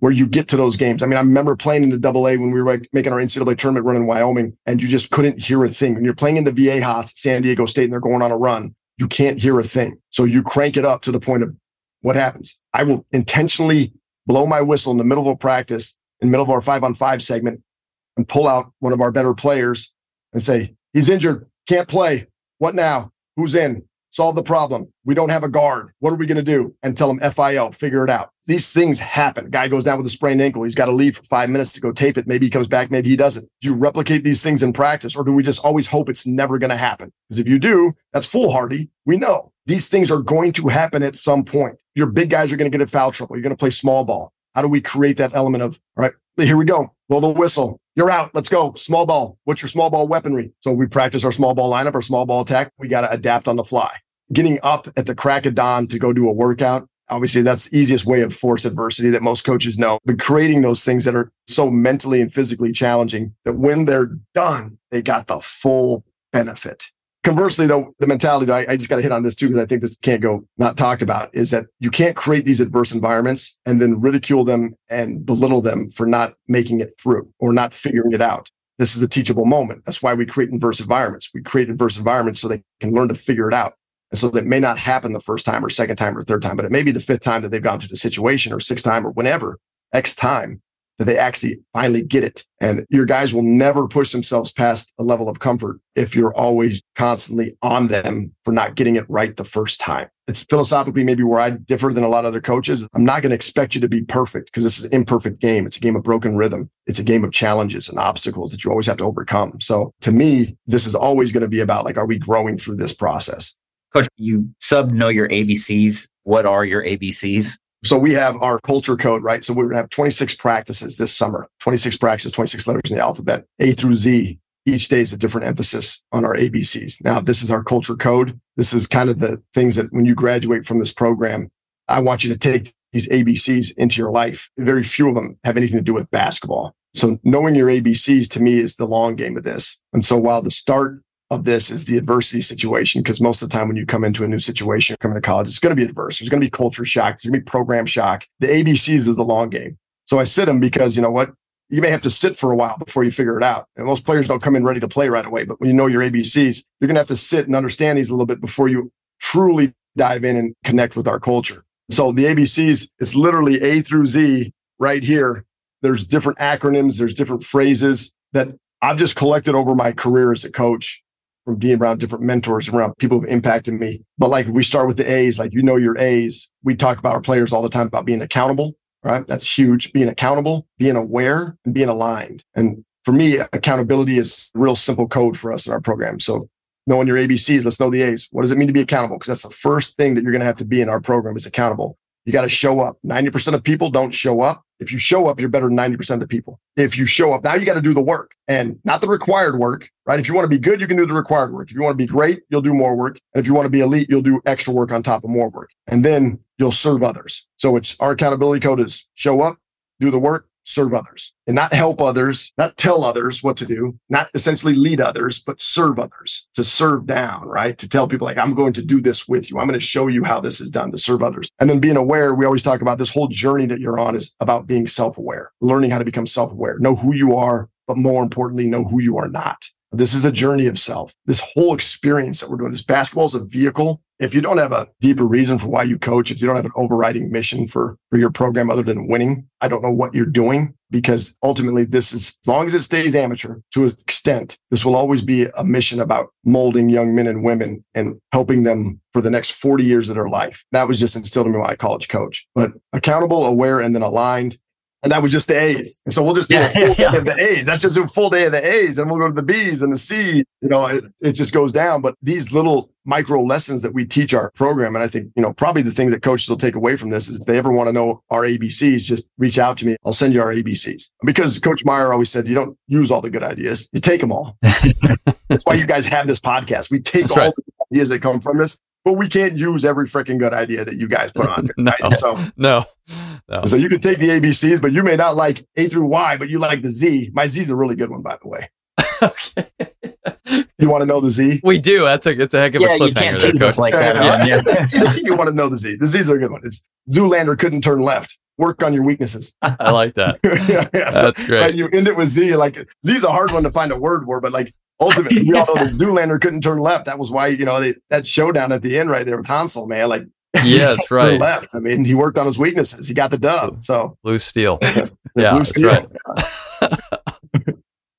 where you get to those games. I mean, I remember playing in the double A when we were making our NCAA tournament run in Wyoming and you just couldn't hear a thing. When you're playing in the Viejas San Diego State and they're going on a run, you can't hear a thing. So you crank it up to the point of what happens. I will intentionally blow my whistle in the middle of a practice in the middle of our five on five segment and pull out one of our better players and say, he's injured, can't play. What now? Who's in? Solve the problem. We don't have a guard. What are we going to do? And tell them FIO, figure it out. These things happen. Guy goes down with a sprained ankle. He's got to leave for five minutes to go tape it. Maybe he comes back. Maybe he doesn't. Do you replicate these things in practice or do we just always hope it's never going to happen? Because if you do, that's foolhardy. We know these things are going to happen at some point. Your big guys are going to get in foul trouble. You're going to play small ball. How do we create that element of, all right, here we go. Blow the whistle. You're out. Let's go. Small ball. What's your small ball weaponry? So we practice our small ball lineup, our small ball attack. We got to adapt on the fly getting up at the crack of dawn to go do a workout. Obviously, that's the easiest way of forced adversity that most coaches know, but creating those things that are so mentally and physically challenging that when they're done, they got the full benefit. Conversely, though, the mentality, I, I just got to hit on this too, because I think this can't go not talked about, is that you can't create these adverse environments and then ridicule them and belittle them for not making it through or not figuring it out. This is a teachable moment. That's why we create adverse environments. We create adverse environments so they can learn to figure it out. And so that may not happen the first time or second time or third time, but it may be the fifth time that they've gone through the situation or sixth time or whenever, X time that they actually finally get it. And your guys will never push themselves past a level of comfort if you're always constantly on them for not getting it right the first time. It's philosophically maybe where I differ than a lot of other coaches. I'm not going to expect you to be perfect because this is an imperfect game. It's a game of broken rhythm. It's a game of challenges and obstacles that you always have to overcome. So to me, this is always going to be about like, are we growing through this process? Coach, you sub know your ABCs. What are your ABCs? So we have our culture code, right? So we're going to have 26 practices this summer, 26 practices, 26 letters in the alphabet, A through Z. Each day is a different emphasis on our ABCs. Now, this is our culture code. This is kind of the things that when you graduate from this program, I want you to take these ABCs into your life. Very few of them have anything to do with basketball. So knowing your ABCs to me is the long game of this. And so while the start of this is the adversity situation. Because most of the time when you come into a new situation, coming to college, it's going to be adverse. There's going to be culture shock. There's going to be program shock. The ABCs is the long game. So I sit them because you know what? You may have to sit for a while before you figure it out. And most players don't come in ready to play right away. But when you know your ABCs, you're going to have to sit and understand these a little bit before you truly dive in and connect with our culture. So the ABCs, it's literally A through Z right here. There's different acronyms. There's different phrases that I've just collected over my career as a coach from being around different mentors, around people who've impacted me. But like we start with the A's, like you know your A's. We talk about our players all the time about being accountable, right? That's huge. Being accountable, being aware, and being aligned. And for me, accountability is real simple code for us in our program. So knowing your ABCs. Let's know the A's. What does it mean to be accountable? Because that's the first thing that you're going to have to be in our program is accountable. You got to show up. 90% of people don't show up. If you show up, you're better than 90% of the people. If you show up, now you got to do the work and not the required work, right? If you want to be good, you can do the required work. If you want to be great, you'll do more work. And if you want to be elite, you'll do extra work on top of more work. And then you'll serve others. So it's our accountability code is show up, do the work, serve others and not help others, not tell others what to do, not essentially lead others, but serve others to serve down, right? To tell people like, I'm going to do this with you. I'm going to show you how this is done to serve others. And then being aware, we always talk about this whole journey that you're on is about being self aware, learning how to become self aware, know who you are, but more importantly, know who you are not. This is a journey of self. This whole experience that we're doing, this basketball is a vehicle. If you don't have a deeper reason for why you coach, if you don't have an overriding mission for, for your program other than winning, I don't know what you're doing because ultimately this is, as long as it stays amateur to an extent, this will always be a mission about molding young men and women and helping them for the next 40 years of their life. That was just instilled in me by a college coach, but accountable, aware, and then aligned and that was just the A's. And so we'll just do yeah, a full yeah, day of the A's. That's just a full day of the A's. And we'll go to the B's and the C. You know, it, it just goes down. But these little micro lessons that we teach our program, and I think, you know, probably the thing that coaches will take away from this is if they ever want to know our ABCs, just reach out to me. I'll send you our ABCs. Because Coach Meyer always said, you don't use all the good ideas, you take them all. That's why you guys have this podcast. We take That's all right. the ideas that come from this but we can't use every freaking good idea that you guys put on. no, right? So no, no. So you can take the ABCs, but you may not like A through Y, but you like the Z. My Z is a really good one, by the way. okay. You want to know the Z? We do. That's a it's a heck of yeah, a cliffhanger. You can't like that. Yeah. yeah. you want to know the Z? The Z's are a good one. It's Zoolander couldn't turn left. Work on your weaknesses. I like that. yeah, yeah. That's so, great. Right, you end it with Z. Like Z's a hard one to find a word for, but like ultimately, we all know that Zoolander couldn't turn left. That was why, you know, they, that showdown at the end right there with Hansel, man. Like, yeah, that's right. Left. I mean, he worked on his weaknesses. He got the dub. So blue steel. yeah, blue steel. Right.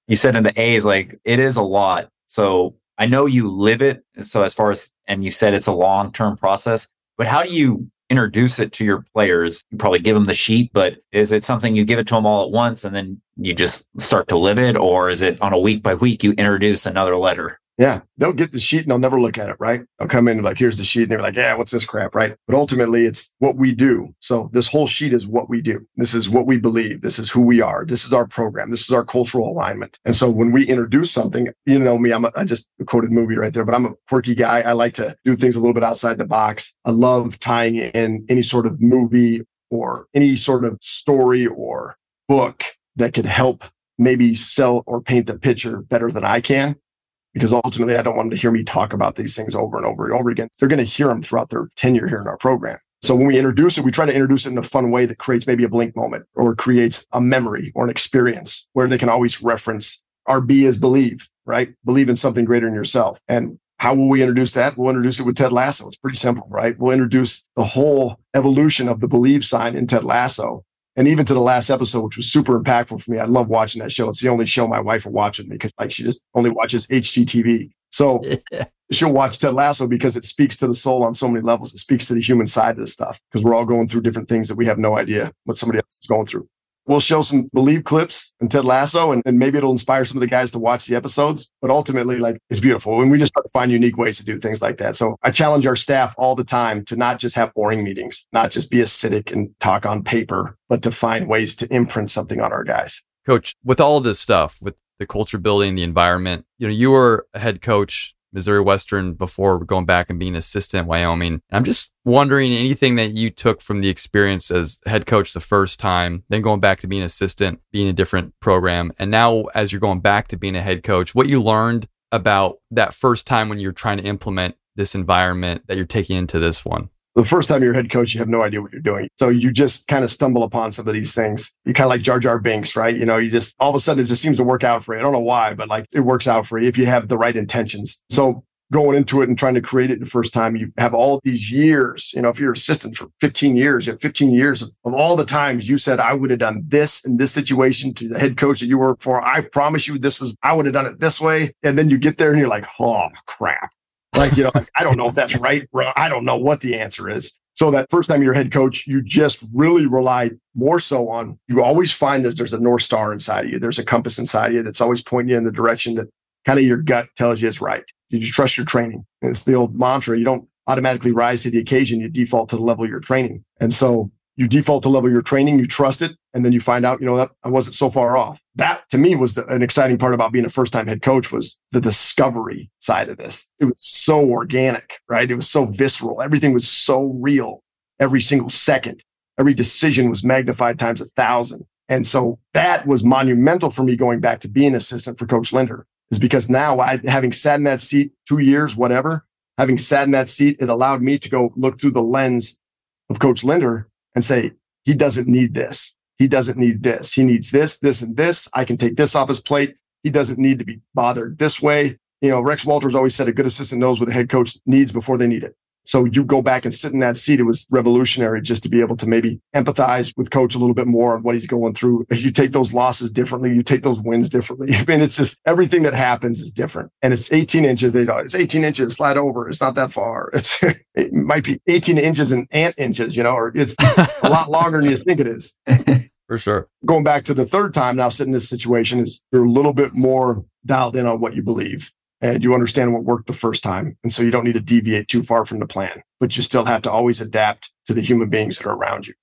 you said in the A's, like it is a lot. So I know you live it. So as far as, and you said it's a long term process, but how do you introduce it to your players. You probably give them the sheet, but is it something you give it to them all at once and then you just start to live it? Or is it on a week by week, you introduce another letter? Yeah, they'll get the sheet and they'll never look at it, right? They'll come in like, here's the sheet. And they're like, yeah, what's this crap, right? But ultimately, it's what we do. So this whole sheet is what we do. This is what we believe. This is who we are. This is our program. This is our cultural alignment. And so when we introduce something, you know me, I'm a, I just quoted movie right there, but I'm a quirky guy. I like to do things a little bit outside the box. I love tying in any sort of movie or any sort of story or book that could help maybe sell or paint the picture better than I can because ultimately I don't want them to hear me talk about these things over and over and over again. They're going to hear them throughout their tenure here in our program. So when we introduce it, we try to introduce it in a fun way that creates maybe a blink moment or creates a memory or an experience where they can always reference our B is believe, right? Believe in something greater than yourself. And how will we introduce that? We'll introduce it with Ted Lasso. It's pretty simple, right? We'll introduce the whole evolution of the believe sign in Ted Lasso and even to the last episode, which was super impactful for me. I love watching that show. It's the only show my wife will watch with me because like she just only watches HGTV. So yeah. she'll watch Ted Lasso because it speaks to the soul on so many levels. It speaks to the human side of the stuff because we're all going through different things that we have no idea what somebody else is going through we'll show some believe clips and Ted Lasso, and, and, maybe it'll inspire some of the guys to watch the episodes. But ultimately, like it's beautiful. And we just try to find unique ways to do things like that. So I challenge our staff all the time to not just have boring meetings, not just be acidic and talk on paper, but to find ways to imprint something on our guys. Coach, with all this stuff, with the culture building, the environment, you know, you were a head coach Missouri Western before going back and being assistant at Wyoming. I'm just wondering anything that you took from the experience as head coach the first time, then going back to being assistant, being a different program, and now as you're going back to being a head coach, what you learned about that first time when you're trying to implement this environment that you're taking into this one the first time you're head coach, you have no idea what you're doing. So you just kind of stumble upon some of these things. You kind of like Jar Jar Binks, right? You know, you just all of a sudden it just seems to work out for you. I don't know why, but like it works out for you if you have the right intentions. So going into it and trying to create it the first time, you have all these years. You know, if you're assistant for 15 years, you have 15 years of, of all the times you said, I would have done this in this situation to the head coach that you work for. I promise you this is, I would have done it this way. And then you get there and you're like, oh crap. Like, you know, like, I don't know if that's right. I don't know what the answer is. So that first time you're head coach, you just really rely more so on, you always find that there's a North Star inside of you. There's a compass inside of you that's always pointing you in the direction that kind of your gut tells you is right. You just trust your training. It's the old mantra. You don't automatically rise to the occasion. You default to the level of your training. And so you default to level your training, you trust it, and then you find out, you know, that I wasn't so far off. That to me was the, an exciting part about being a first time head coach was the discovery side of this. It was so organic, right? It was so visceral. Everything was so real every single second. Every decision was magnified times a thousand. And so that was monumental for me going back to being assistant for Coach Linder is because now I, having sat in that seat two years, whatever, having sat in that seat, it allowed me to go look through the lens of Coach Linder and say, he doesn't need this. He doesn't need this. He needs this, this, and this. I can take this off his plate. He doesn't need to be bothered this way. You know, Rex Walters always said a good assistant knows what a head coach needs before they need it. So you go back and sit in that seat. It was revolutionary just to be able to maybe empathize with coach a little bit more on what he's going through. You take those losses differently. You take those wins differently. I mean, it's just everything that happens is different. And it's 18 inches. They it's 18 inches, slide over. It's not that far. It's, it might be 18 inches and ant inches, you know, or it's a lot longer than you think it is. For sure. Going back to the third time now sitting in this situation is you're a little bit more dialed in on what you believe and you understand what worked the first time. And so you don't need to deviate too far from the plan, but you still have to always adapt to the human beings that are around you.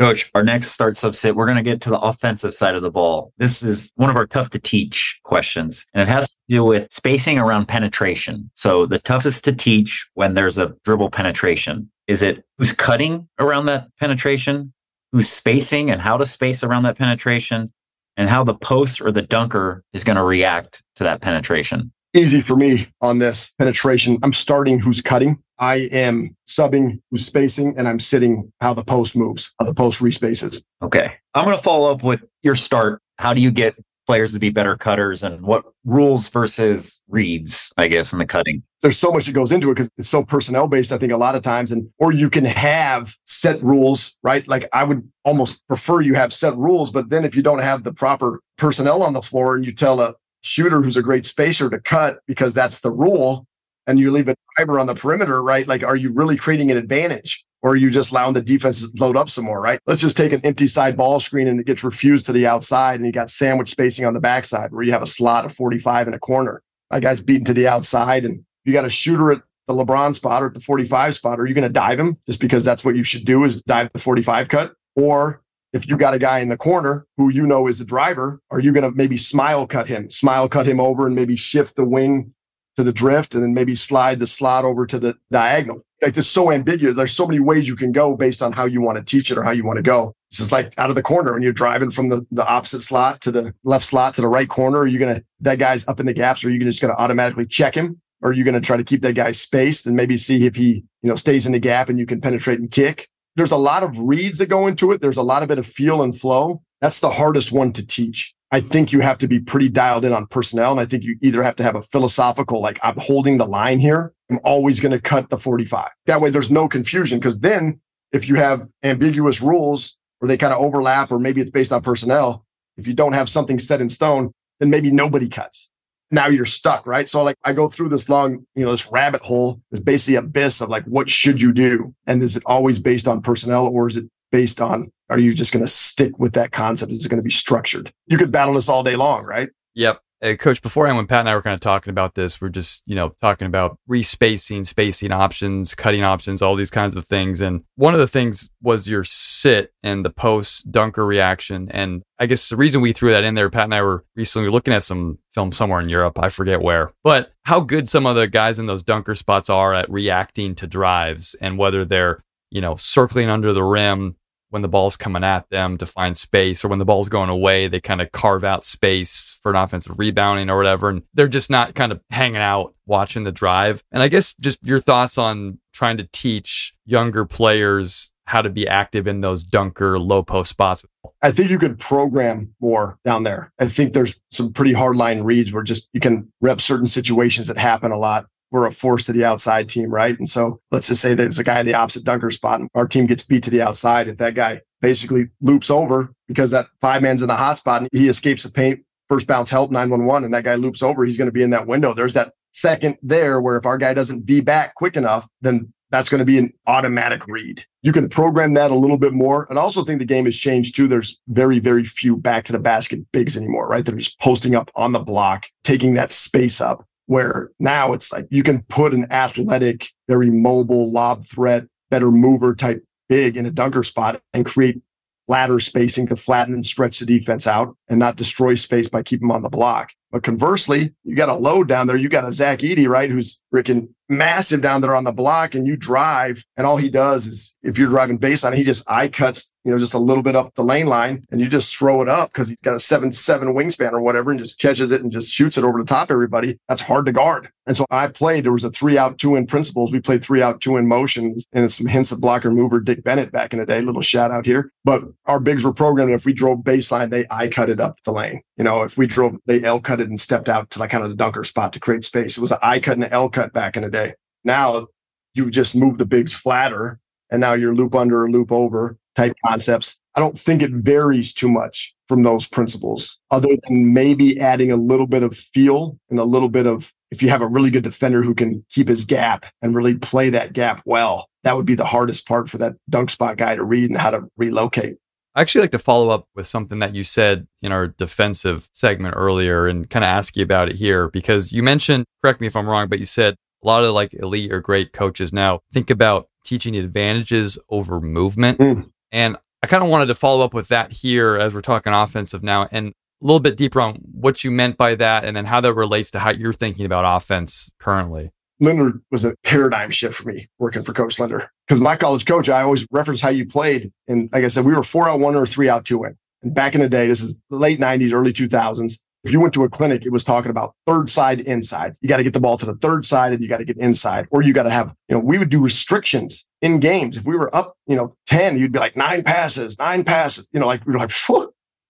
Coach, our next start subset, we're going to get to the offensive side of the ball. This is one of our tough to teach questions, and it has to do with spacing around penetration. So the toughest to teach when there's a dribble penetration is it who's cutting around that penetration, who's spacing and how to space around that penetration, and how the post or the dunker is going to react to that penetration easy for me on this penetration. I'm starting who's cutting. I am subbing who's spacing and I'm sitting how the post moves, how the post respaces. Okay. I'm going to follow up with your start. How do you get players to be better cutters and what rules versus reads, I guess, in the cutting? There's so much that goes into it because it's so personnel based, I think, a lot of times. And, or you can have set rules, right? Like I would almost prefer you have set rules, but then if you don't have the proper personnel on the floor and you tell a, shooter who's a great spacer to cut because that's the rule and you leave a driver on the perimeter, right? Like, are you really creating an advantage? Or are you just allowing the defense to load up some more, right? Let's just take an empty side ball screen and it gets refused to the outside and you got sandwich spacing on the backside where you have a slot of 45 in a corner. That guy's beaten to the outside and you got a shooter at the LeBron spot or at the 45 spot. Are you going to dive him just because that's what you should do is dive the 45 cut? Or if you got a guy in the corner who you know is a driver, are you going to maybe smile cut him, smile cut him over and maybe shift the wing to the drift and then maybe slide the slot over to the diagonal? Like it's so ambiguous. There's so many ways you can go based on how you want to teach it or how you want to go. This is like out of the corner when you're driving from the, the opposite slot to the left slot to the right corner. Are you going to, that guy's up in the gaps, or are you just going to automatically check him? Or are you going to try to keep that guy spaced and maybe see if he, you know, stays in the gap and you can penetrate and kick? There's a lot of reads that go into it. There's a lot of bit of feel and flow. That's the hardest one to teach. I think you have to be pretty dialed in on personnel. And I think you either have to have a philosophical, like I'm holding the line here. I'm always going to cut the 45. That way there's no confusion. Because then if you have ambiguous rules or they kind of overlap, or maybe it's based on personnel, if you don't have something set in stone, then maybe nobody cuts now you're stuck, right? So like I go through this long, you know, this rabbit hole, this basically abyss of like, what should you do? And is it always based on personnel or is it based on, are you just going to stick with that concept? Is it going to be structured? You could battle this all day long, right? Yep. Hey, Coach, beforehand, when Pat and I were kind of talking about this, we're just, you know, talking about respacing, spacing options, cutting options, all these kinds of things. And one of the things was your sit and the post dunker reaction. And I guess the reason we threw that in there, Pat and I were recently looking at some film somewhere in Europe. I forget where, but how good some of the guys in those dunker spots are at reacting to drives and whether they're, you know, circling under the rim, when the ball's coming at them to find space or when the ball's going away, they kind of carve out space for an offensive rebounding or whatever. And they're just not kind of hanging out watching the drive. And I guess just your thoughts on trying to teach younger players how to be active in those dunker low post spots. I think you could program more down there. I think there's some pretty hard line reads where just you can rep certain situations that happen a lot we're a force to the outside team, right? And so let's just say there's a guy in the opposite dunker spot and our team gets beat to the outside. If that guy basically loops over because that five man's in the hot spot and he escapes the paint, first bounce help 911, and that guy loops over, he's going to be in that window. There's that second there where if our guy doesn't be back quick enough, then that's going to be an automatic read. You can program that a little bit more. And I also think the game has changed too. There's very, very few back to the basket bigs anymore, right? They're just posting up on the block, taking that space up where now it's like you can put an athletic, very mobile lob threat, better mover type big in a dunker spot and create ladder spacing to flatten and stretch the defense out and not destroy space by keeping them on the block. But conversely, you got a load down there. You got a Zach Edey, right? Who's freaking massive down there on the block and you drive and all he does is if you're driving baseline, he just eye cuts, you know, just a little bit up the lane line and you just throw it up because he's got a seven, seven wingspan or whatever and just catches it and just shoots it over the top everybody. That's hard to guard. And so I played, there was a three out, two in principles. We played three out, two in motions and some hints of blocker mover, Dick Bennett back in the day, little shout out here. But our bigs were programmed. If we drove baseline, they eye cut it up the lane. You know, if we drove, they L cut it and stepped out to like kind of the dunker spot to create space. It was an I cut and an L cut back in the day. Now you just move the bigs flatter and now you're loop under or loop over type concepts. I don't think it varies too much from those principles, other than maybe adding a little bit of feel and a little bit of if you have a really good defender who can keep his gap and really play that gap well, that would be the hardest part for that dunk spot guy to read and how to relocate. I actually like to follow up with something that you said in our defensive segment earlier and kind of ask you about it here because you mentioned, correct me if I'm wrong, but you said a lot of like elite or great coaches now think about teaching advantages over movement. Mm. And I kind of wanted to follow up with that here as we're talking offensive now and a little bit deeper on what you meant by that and then how that relates to how you're thinking about offense currently. Leonard was a paradigm shift for me working for Coach Linder because my college coach, I always reference how you played. And like I said, we were four out one or three out two in. And back in the day, this is late 90s, early 2000s. If you went to a clinic, it was talking about third side inside. You got to get the ball to the third side and you got to get inside, or you got to have, you know, we would do restrictions in games. If we were up, you know, 10, you'd be like nine passes, nine passes, you know, like we were like,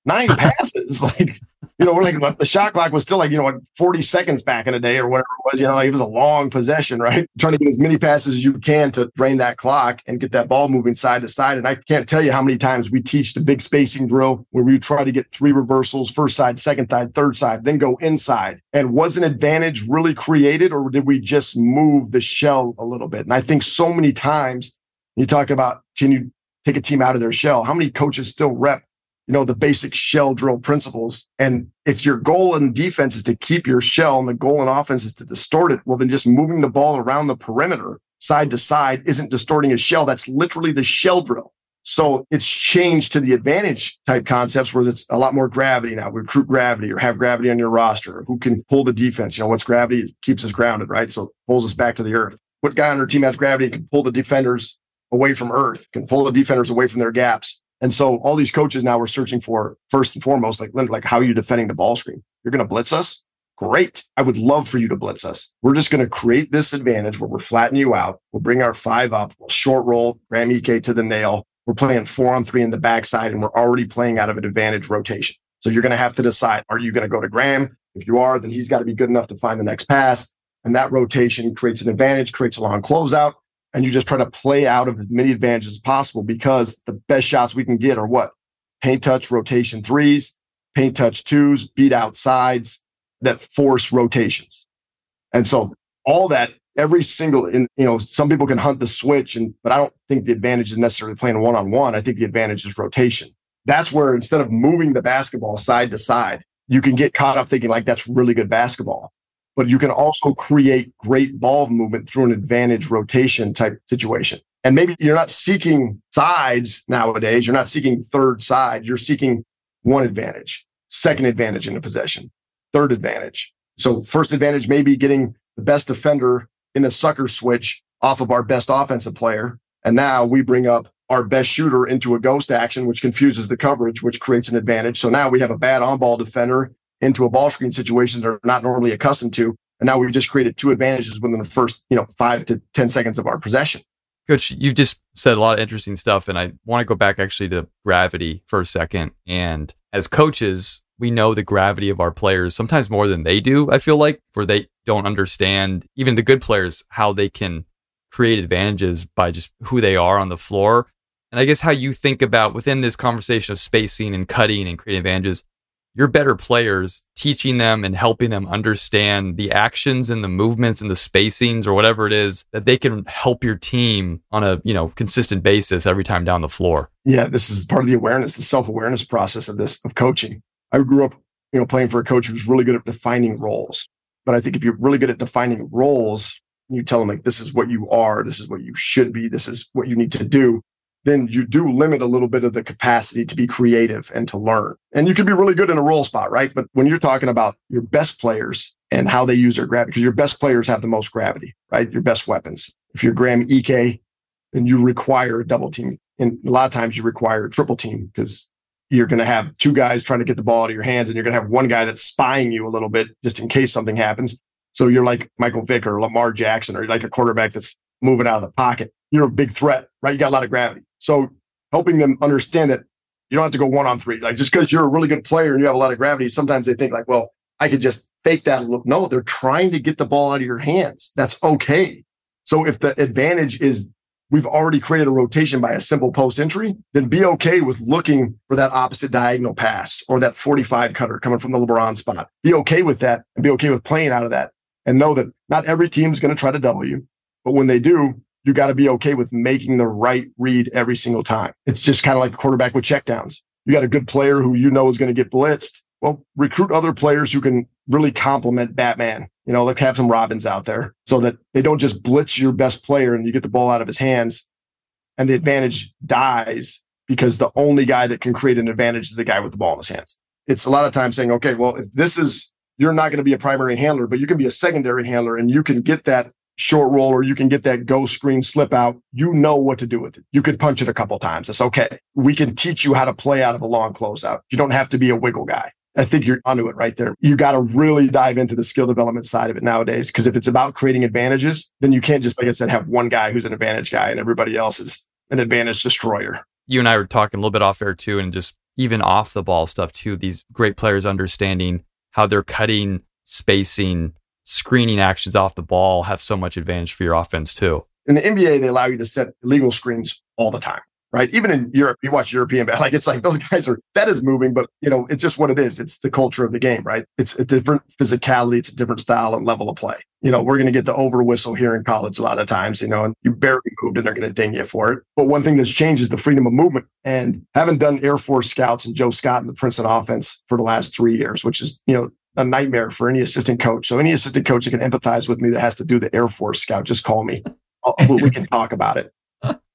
nine passes. Like, you know, like the shot clock was still like, you know, what, 40 seconds back in the day or whatever it was, you know, like it was a long possession, right? Trying to get as many passes as you can to drain that clock and get that ball moving side to side. And I can't tell you how many times we teach the big spacing drill where we try to get three reversals, first side, second side, third side, then go inside. And was an advantage really created or did we just move the shell a little bit? And I think so many times you talk about, can you take a team out of their shell? How many coaches still rep you know, the basic shell drill principles. And if your goal in defense is to keep your shell and the goal in offense is to distort it, well, then just moving the ball around the perimeter side to side isn't distorting a shell. That's literally the shell drill. So it's changed to the advantage type concepts where it's a lot more gravity now. We recruit gravity or have gravity on your roster. Who can pull the defense? You know, what's gravity? It keeps us grounded, right? So pulls us back to the earth. What guy on our team has gravity can pull the defenders away from earth, can pull the defenders away from their gaps. And so all these coaches now are searching for first and foremost, like, like how are you defending the ball screen? You're going to blitz us? Great. I would love for you to blitz us. We're just going to create this advantage where we're flattening you out. We'll bring our five up, we'll short roll, Graham Ike to the nail. We're playing four on three in the backside and we're already playing out of an advantage rotation. So you're going to have to decide, are you going to go to Graham? If you are, then he's got to be good enough to find the next pass. And that rotation creates an advantage, creates a long closeout and you just try to play out of as many advantages as possible because the best shots we can get are what? Paint touch rotation threes, paint touch twos, beat out sides that force rotations. And so all that, every single, in, you know, some people can hunt the switch and, but I don't think the advantage is necessarily playing one on one. I think the advantage is rotation. That's where instead of moving the basketball side to side, you can get caught up thinking like that's really good basketball but you can also create great ball movement through an advantage rotation type situation. And maybe you're not seeking sides nowadays. You're not seeking third side. You're seeking one advantage, second advantage in a possession, third advantage. So first advantage may be getting the best defender in a sucker switch off of our best offensive player. And now we bring up our best shooter into a ghost action, which confuses the coverage, which creates an advantage. So now we have a bad on ball defender into a ball screen situation they're not normally accustomed to. And now we've just created two advantages within the first, you know, five to 10 seconds of our possession. Coach, you've just said a lot of interesting stuff. And I want to go back actually to gravity for a second. And as coaches, we know the gravity of our players sometimes more than they do, I feel like, where they don't understand, even the good players, how they can create advantages by just who they are on the floor. And I guess how you think about within this conversation of spacing and cutting and creating advantages, you're better players teaching them and helping them understand the actions and the movements and the spacings or whatever it is that they can help your team on a you know consistent basis every time down the floor. Yeah this is part of the awareness the self-awareness process of this of coaching. I grew up you know playing for a coach who's really good at defining roles. But i think if you're really good at defining roles you tell them like this is what you are. This is what you should be. This is what you need to do then you do limit a little bit of the capacity to be creative and to learn. And you can be really good in a role spot, right? But when you're talking about your best players and how they use their gravity, because your best players have the most gravity, right? Your best weapons. If you're Graham Ike, then you require a double team. And a lot of times you require a triple team because you're going to have two guys trying to get the ball out of your hands and you're going to have one guy that's spying you a little bit just in case something happens. So you're like Michael Vick or Lamar Jackson, or like a quarterback that's moving out of the pocket. You're a big threat, right? You got a lot of gravity. So helping them understand that you don't have to go one on three. Like just because you're a really good player and you have a lot of gravity, sometimes they think like, well, I could just fake that look. No, they're trying to get the ball out of your hands. That's okay. So if the advantage is we've already created a rotation by a simple post entry, then be okay with looking for that opposite diagonal pass or that 45 cutter coming from the LeBron spot. Be okay with that and be okay with playing out of that and know that not every team's going to try to double you. But when they do, you got to be okay with making the right read every single time. It's just kind of like a quarterback with checkdowns. You got a good player who you know is going to get blitzed. Well, recruit other players who can really complement Batman. You know, like have some Robins out there so that they don't just blitz your best player and you get the ball out of his hands and the advantage dies because the only guy that can create an advantage is the guy with the ball in his hands. It's a lot of times saying, okay, well, if this is, you're not going to be a primary handler, but you can be a secondary handler and you can get that short roll or you can get that go screen slip out, you know what to do with it. You can punch it a couple times. It's okay. We can teach you how to play out of a long closeout. You don't have to be a wiggle guy. I think you're onto it right there. You got to really dive into the skill development side of it nowadays. Because if it's about creating advantages, then you can't just, like I said, have one guy who's an advantage guy and everybody else is an advantage destroyer. You and I were talking a little bit off air too, and just even off the ball stuff too. These great players understanding how they're cutting, spacing, screening actions off the ball have so much advantage for your offense too. In the NBA, they allow you to set illegal screens all the time, right? Even in Europe, you watch European, like it's like those guys are that is moving, but you know, it's just what it is. It's the culture of the game, right? It's a different physicality, it's a different style and level of play. You know, we're going to get the over whistle here in college a lot of times, you know, and you barely moved and they're going to ding you for it. But one thing that's changed is the freedom of movement. And having done Air Force scouts and Joe Scott and the Princeton offense for the last three years, which is, you know, a nightmare for any assistant coach. So any assistant coach that can empathize with me that has to do the Air Force scout, just call me. I'll, we can talk about it.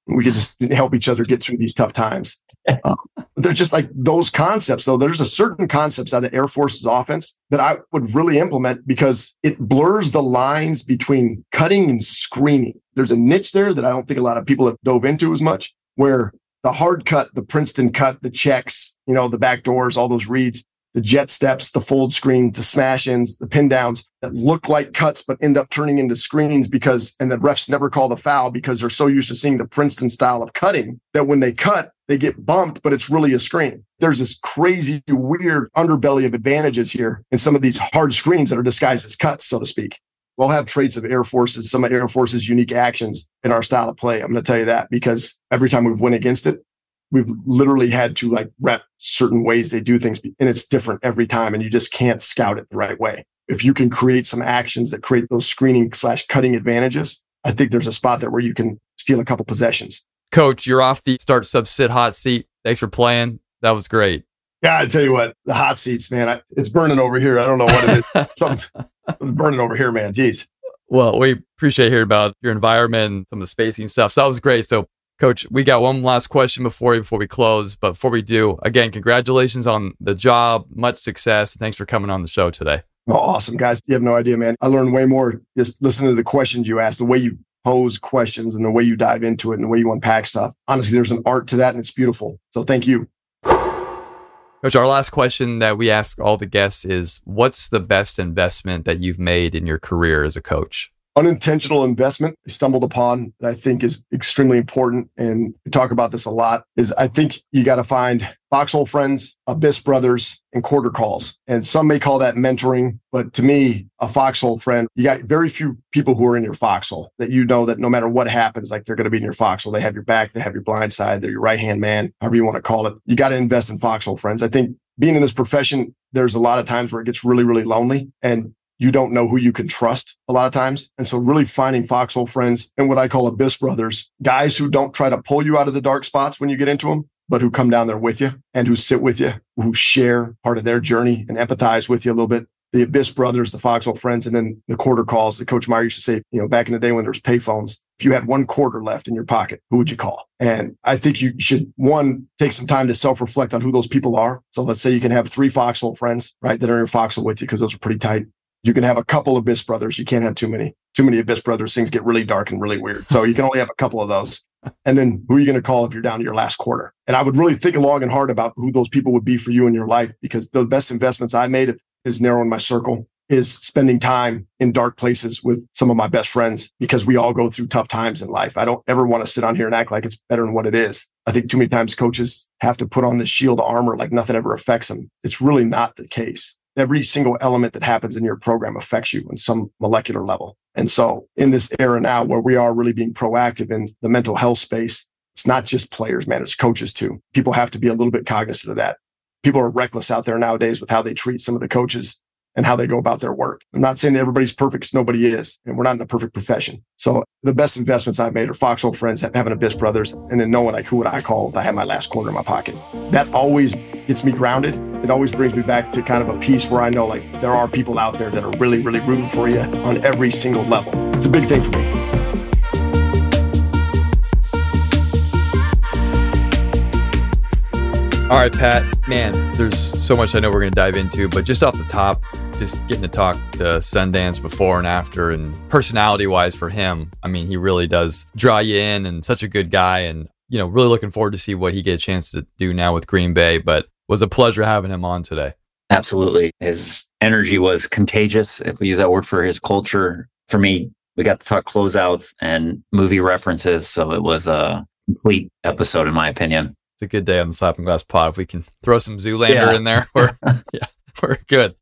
We can just help each other get through these tough times. Um, they're just like those concepts, though. There's a certain concepts out of the Air Force's offense that I would really implement because it blurs the lines between cutting and screening. There's a niche there that I don't think a lot of people have dove into as much, where the hard cut, the Princeton cut, the checks, you know, the back doors, all those reads, the jet steps, the fold screen, the smash ins, the pin downs that look like cuts, but end up turning into screens because, and the refs never call the foul because they're so used to seeing the Princeton style of cutting that when they cut, they get bumped, but it's really a screen. There's this crazy, weird underbelly of advantages here in some of these hard screens that are disguised as cuts, so to speak. We'll have traits of Air Force's, some of Air Force's unique actions in our style of play. I'm going to tell you that because every time we've went against it, we've literally had to like rep certain ways they do things and it's different every time and you just can't scout it the right way. If you can create some actions that create those screening slash cutting advantages i think there's a spot there where you can steal a couple possessions. Coach you're off the start sub sit hot seat. Thanks for playing. That was great. Yeah i tell you what the hot seats man I, it's burning over here. I don't know what it is. Something's burning over here man. Jeez. Well, we appreciate hearing about your environment, and some of the spacing stuff. So that was great. So Coach, we got one last question before before we close. But before we do, again, congratulations on the job. Much success. Thanks for coming on the show today. Oh, awesome, guys. You have no idea, man. I learned way more just listening to the questions you asked, the way you pose questions and the way you dive into it and the way you unpack stuff. Honestly, there's an art to that and it's beautiful. So thank you. Coach, our last question that we ask all the guests is what's the best investment that you've made in your career as a coach? Unintentional investment I stumbled upon that I think is extremely important. And we talk about this a lot is I think you got to find foxhole friends, abyss brothers and quarter calls. And some may call that mentoring, but to me, a foxhole friend, you got very few people who are in your foxhole that you know that no matter what happens, like they're going to be in your foxhole. They have your back, they have your blind side, they're your right hand man, however you want to call it. You got to invest in foxhole friends. I think being in this profession, there's a lot of times where it gets really, really lonely and you don't know who you can trust a lot of times. And so really finding foxhole friends and what I call abyss brothers, guys who don't try to pull you out of the dark spots when you get into them, but who come down there with you and who sit with you, who share part of their journey and empathize with you a little bit. The Abyss brothers, the Foxhole friends, and then the quarter calls. The Coach Meyer used to say, you know, back in the day when there was payphones, if you had one quarter left in your pocket, who would you call? And I think you should one take some time to self-reflect on who those people are. So let's say you can have three Foxhole friends, right, that are in Foxhole with you because those are pretty tight. You can have a couple of Abyss brothers. You can't have too many. Too many Abyss brothers, things get really dark and really weird. So you can only have a couple of those. And then who are you going to call if you're down to your last quarter? And I would really think long and hard about who those people would be for you in your life because the best investments I made is narrowing my circle, is spending time in dark places with some of my best friends because we all go through tough times in life. I don't ever want to sit on here and act like it's better than what it is. I think too many times coaches have to put on this shield armor like nothing ever affects them. It's really not the case. Every single element that happens in your program affects you on some molecular level. And so in this era now where we are really being proactive in the mental health space, it's not just players, man, it's coaches too. People have to be a little bit cognizant of that. People are reckless out there nowadays with how they treat some of the coaches and how they go about their work. I'm not saying everybody's perfect because nobody is, and we're not in a perfect profession. So the best investments I've made are Foxhole friends, having Abyss brothers, and then knowing like who would I call if I had my last quarter in my pocket. That always gets me grounded. It always brings me back to kind of a peace where I know like there are people out there that are really, really rooting for you on every single level. It's a big thing for me. All right, Pat, man, there's so much I know we're going to dive into, but just off the top, just getting to talk to Sundance before and after, and personality wise for him, I mean, he really does draw you in and such a good guy. And, you know, really looking forward to see what he get a chance to do now with Green Bay. But was a pleasure having him on today. Absolutely. His energy was contagious, if we use that word for his culture. For me, we got to talk closeouts and movie references. So it was a complete episode, in my opinion it's a good day on the Slapping Glass Pod. If we can throw some Zoolander yeah. in there, we're yeah, we're good.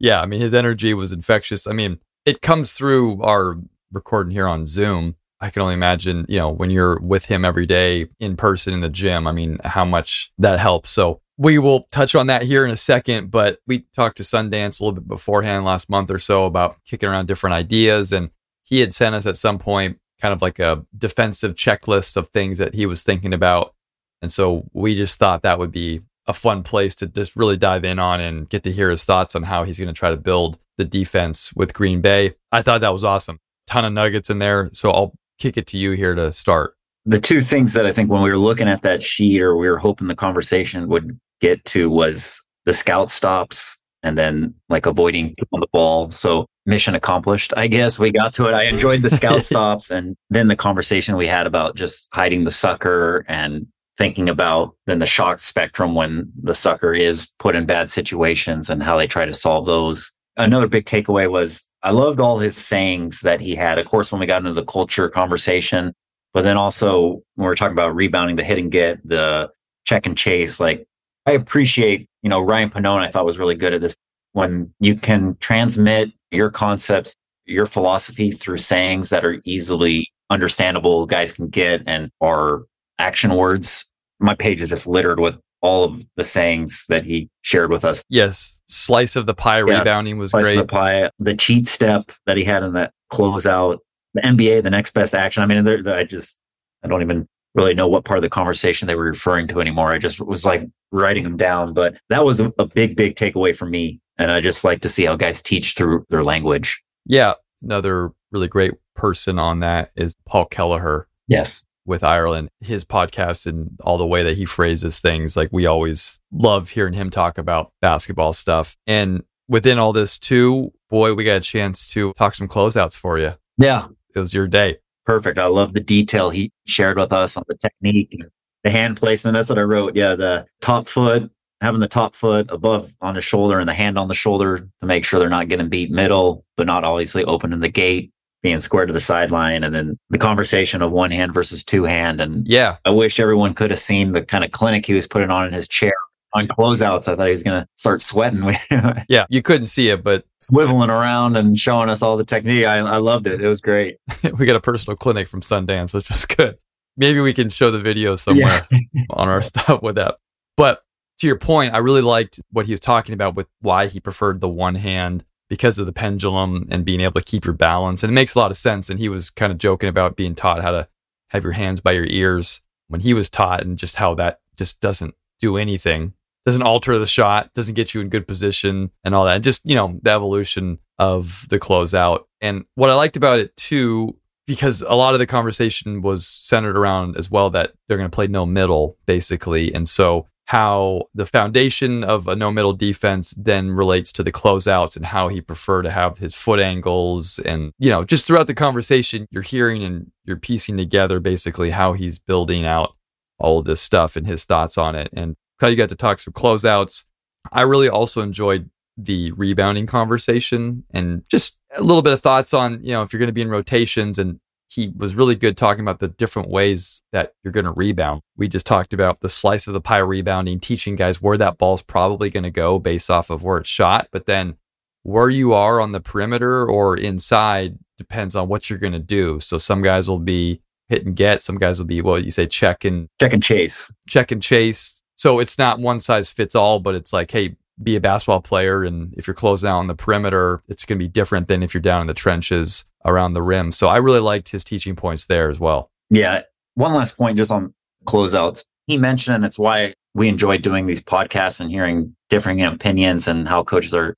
Yeah, I mean his energy was infectious. I mean, it comes through our recording here on Zoom. I can only imagine, you know, when you're with him every day in person in the gym. I mean, how much that helps. So we will touch on that here in a second, but we talked to Sundance a little bit beforehand last month or so about kicking around different ideas. And he had sent us at some point kind of like a defensive checklist of things that he was thinking about and so we just thought that would be a fun place to just really dive in on and get to hear his thoughts on how he's going to try to build the defense with Green Bay. I thought that was awesome. Ton of nuggets in there. So I'll kick it to you here to start. The two things that I think when we were looking at that sheet or we were hoping the conversation would get to was the scout stops and then like avoiding on the ball. So mission accomplished, I guess. We got to it. I enjoyed the scout stops and then the conversation we had about just hiding the sucker and thinking about then the shock spectrum when the sucker is put in bad situations and how they try to solve those. Another big takeaway was I loved all his sayings that he had. Of course, when we got into the culture conversation, but then also when we're talking about rebounding, the hit and get, the check and chase, like I appreciate, you know, Ryan Pannone, I thought was really good at this. When you can transmit your concepts, your philosophy through sayings that are easily understandable, guys can get and are action words my page is just littered with all of the sayings that he shared with us. Yes, slice of the pie yes, rebounding was slice great. Of the pie, the cheat step that he had in that closeout, the NBA, the next best action. I mean, they're, they're, I just I don't even really know what part of the conversation they were referring to anymore. I just was like writing them down, but that was a, a big, big takeaway for me. And I just like to see how guys teach through their language. Yeah, another really great person on that is Paul Kelleher. Yes with Ireland, his podcast and all the way that he phrases things. Like we always love hearing him talk about basketball stuff. And within all this too, boy, we got a chance to talk some closeouts for you. Yeah. It was your day. Perfect. I love the detail he shared with us on the technique, the hand placement. That's what I wrote. Yeah. The top foot, having the top foot above on the shoulder and the hand on the shoulder to make sure they're not getting beat middle, but not obviously opening the gate being squared to the sideline and then the conversation of one hand versus two hand. And yeah, I wish everyone could have seen the kind of clinic he was putting on in his chair on closeouts. I thought he was going to start sweating. yeah, you couldn't see it, but swiveling around and showing us all the technique. I, I loved it. It was great. we got a personal clinic from Sundance, which was good. Maybe we can show the video somewhere yeah. on our stuff with that. But to your point, I really liked what he was talking about with why he preferred the one hand because of the pendulum and being able to keep your balance. And it makes a lot of sense. And he was kind of joking about being taught how to have your hands by your ears when he was taught and just how that just doesn't do anything, doesn't alter the shot, doesn't get you in good position and all that. And just, you know, the evolution of the closeout. And what I liked about it too, because a lot of the conversation was centered around as well that they're going to play no middle basically. And so how the foundation of a no middle defense then relates to the closeouts and how he prefer to have his foot angles and you know just throughout the conversation you're hearing and you're piecing together basically how he's building out all of this stuff and his thoughts on it. And how you got to talk some closeouts. I really also enjoyed the rebounding conversation and just a little bit of thoughts on you know if you're going to be in rotations and he was really good talking about the different ways that you're going to rebound. We just talked about the slice of the pie rebounding, teaching guys where that ball's probably going to go based off of where it's shot. But then where you are on the perimeter or inside depends on what you're going to do. So some guys will be hit and get, some guys will be, well, you say check and check and chase, check and chase. So it's not one size fits all, but it's like, hey, be a basketball player. And if you're closing out on the perimeter, it's going to be different than if you're down in the trenches around the rim. So I really liked his teaching points there as well. Yeah. One last point just on closeouts. He mentioned, and it's why we enjoy doing these podcasts and hearing differing opinions and how coaches are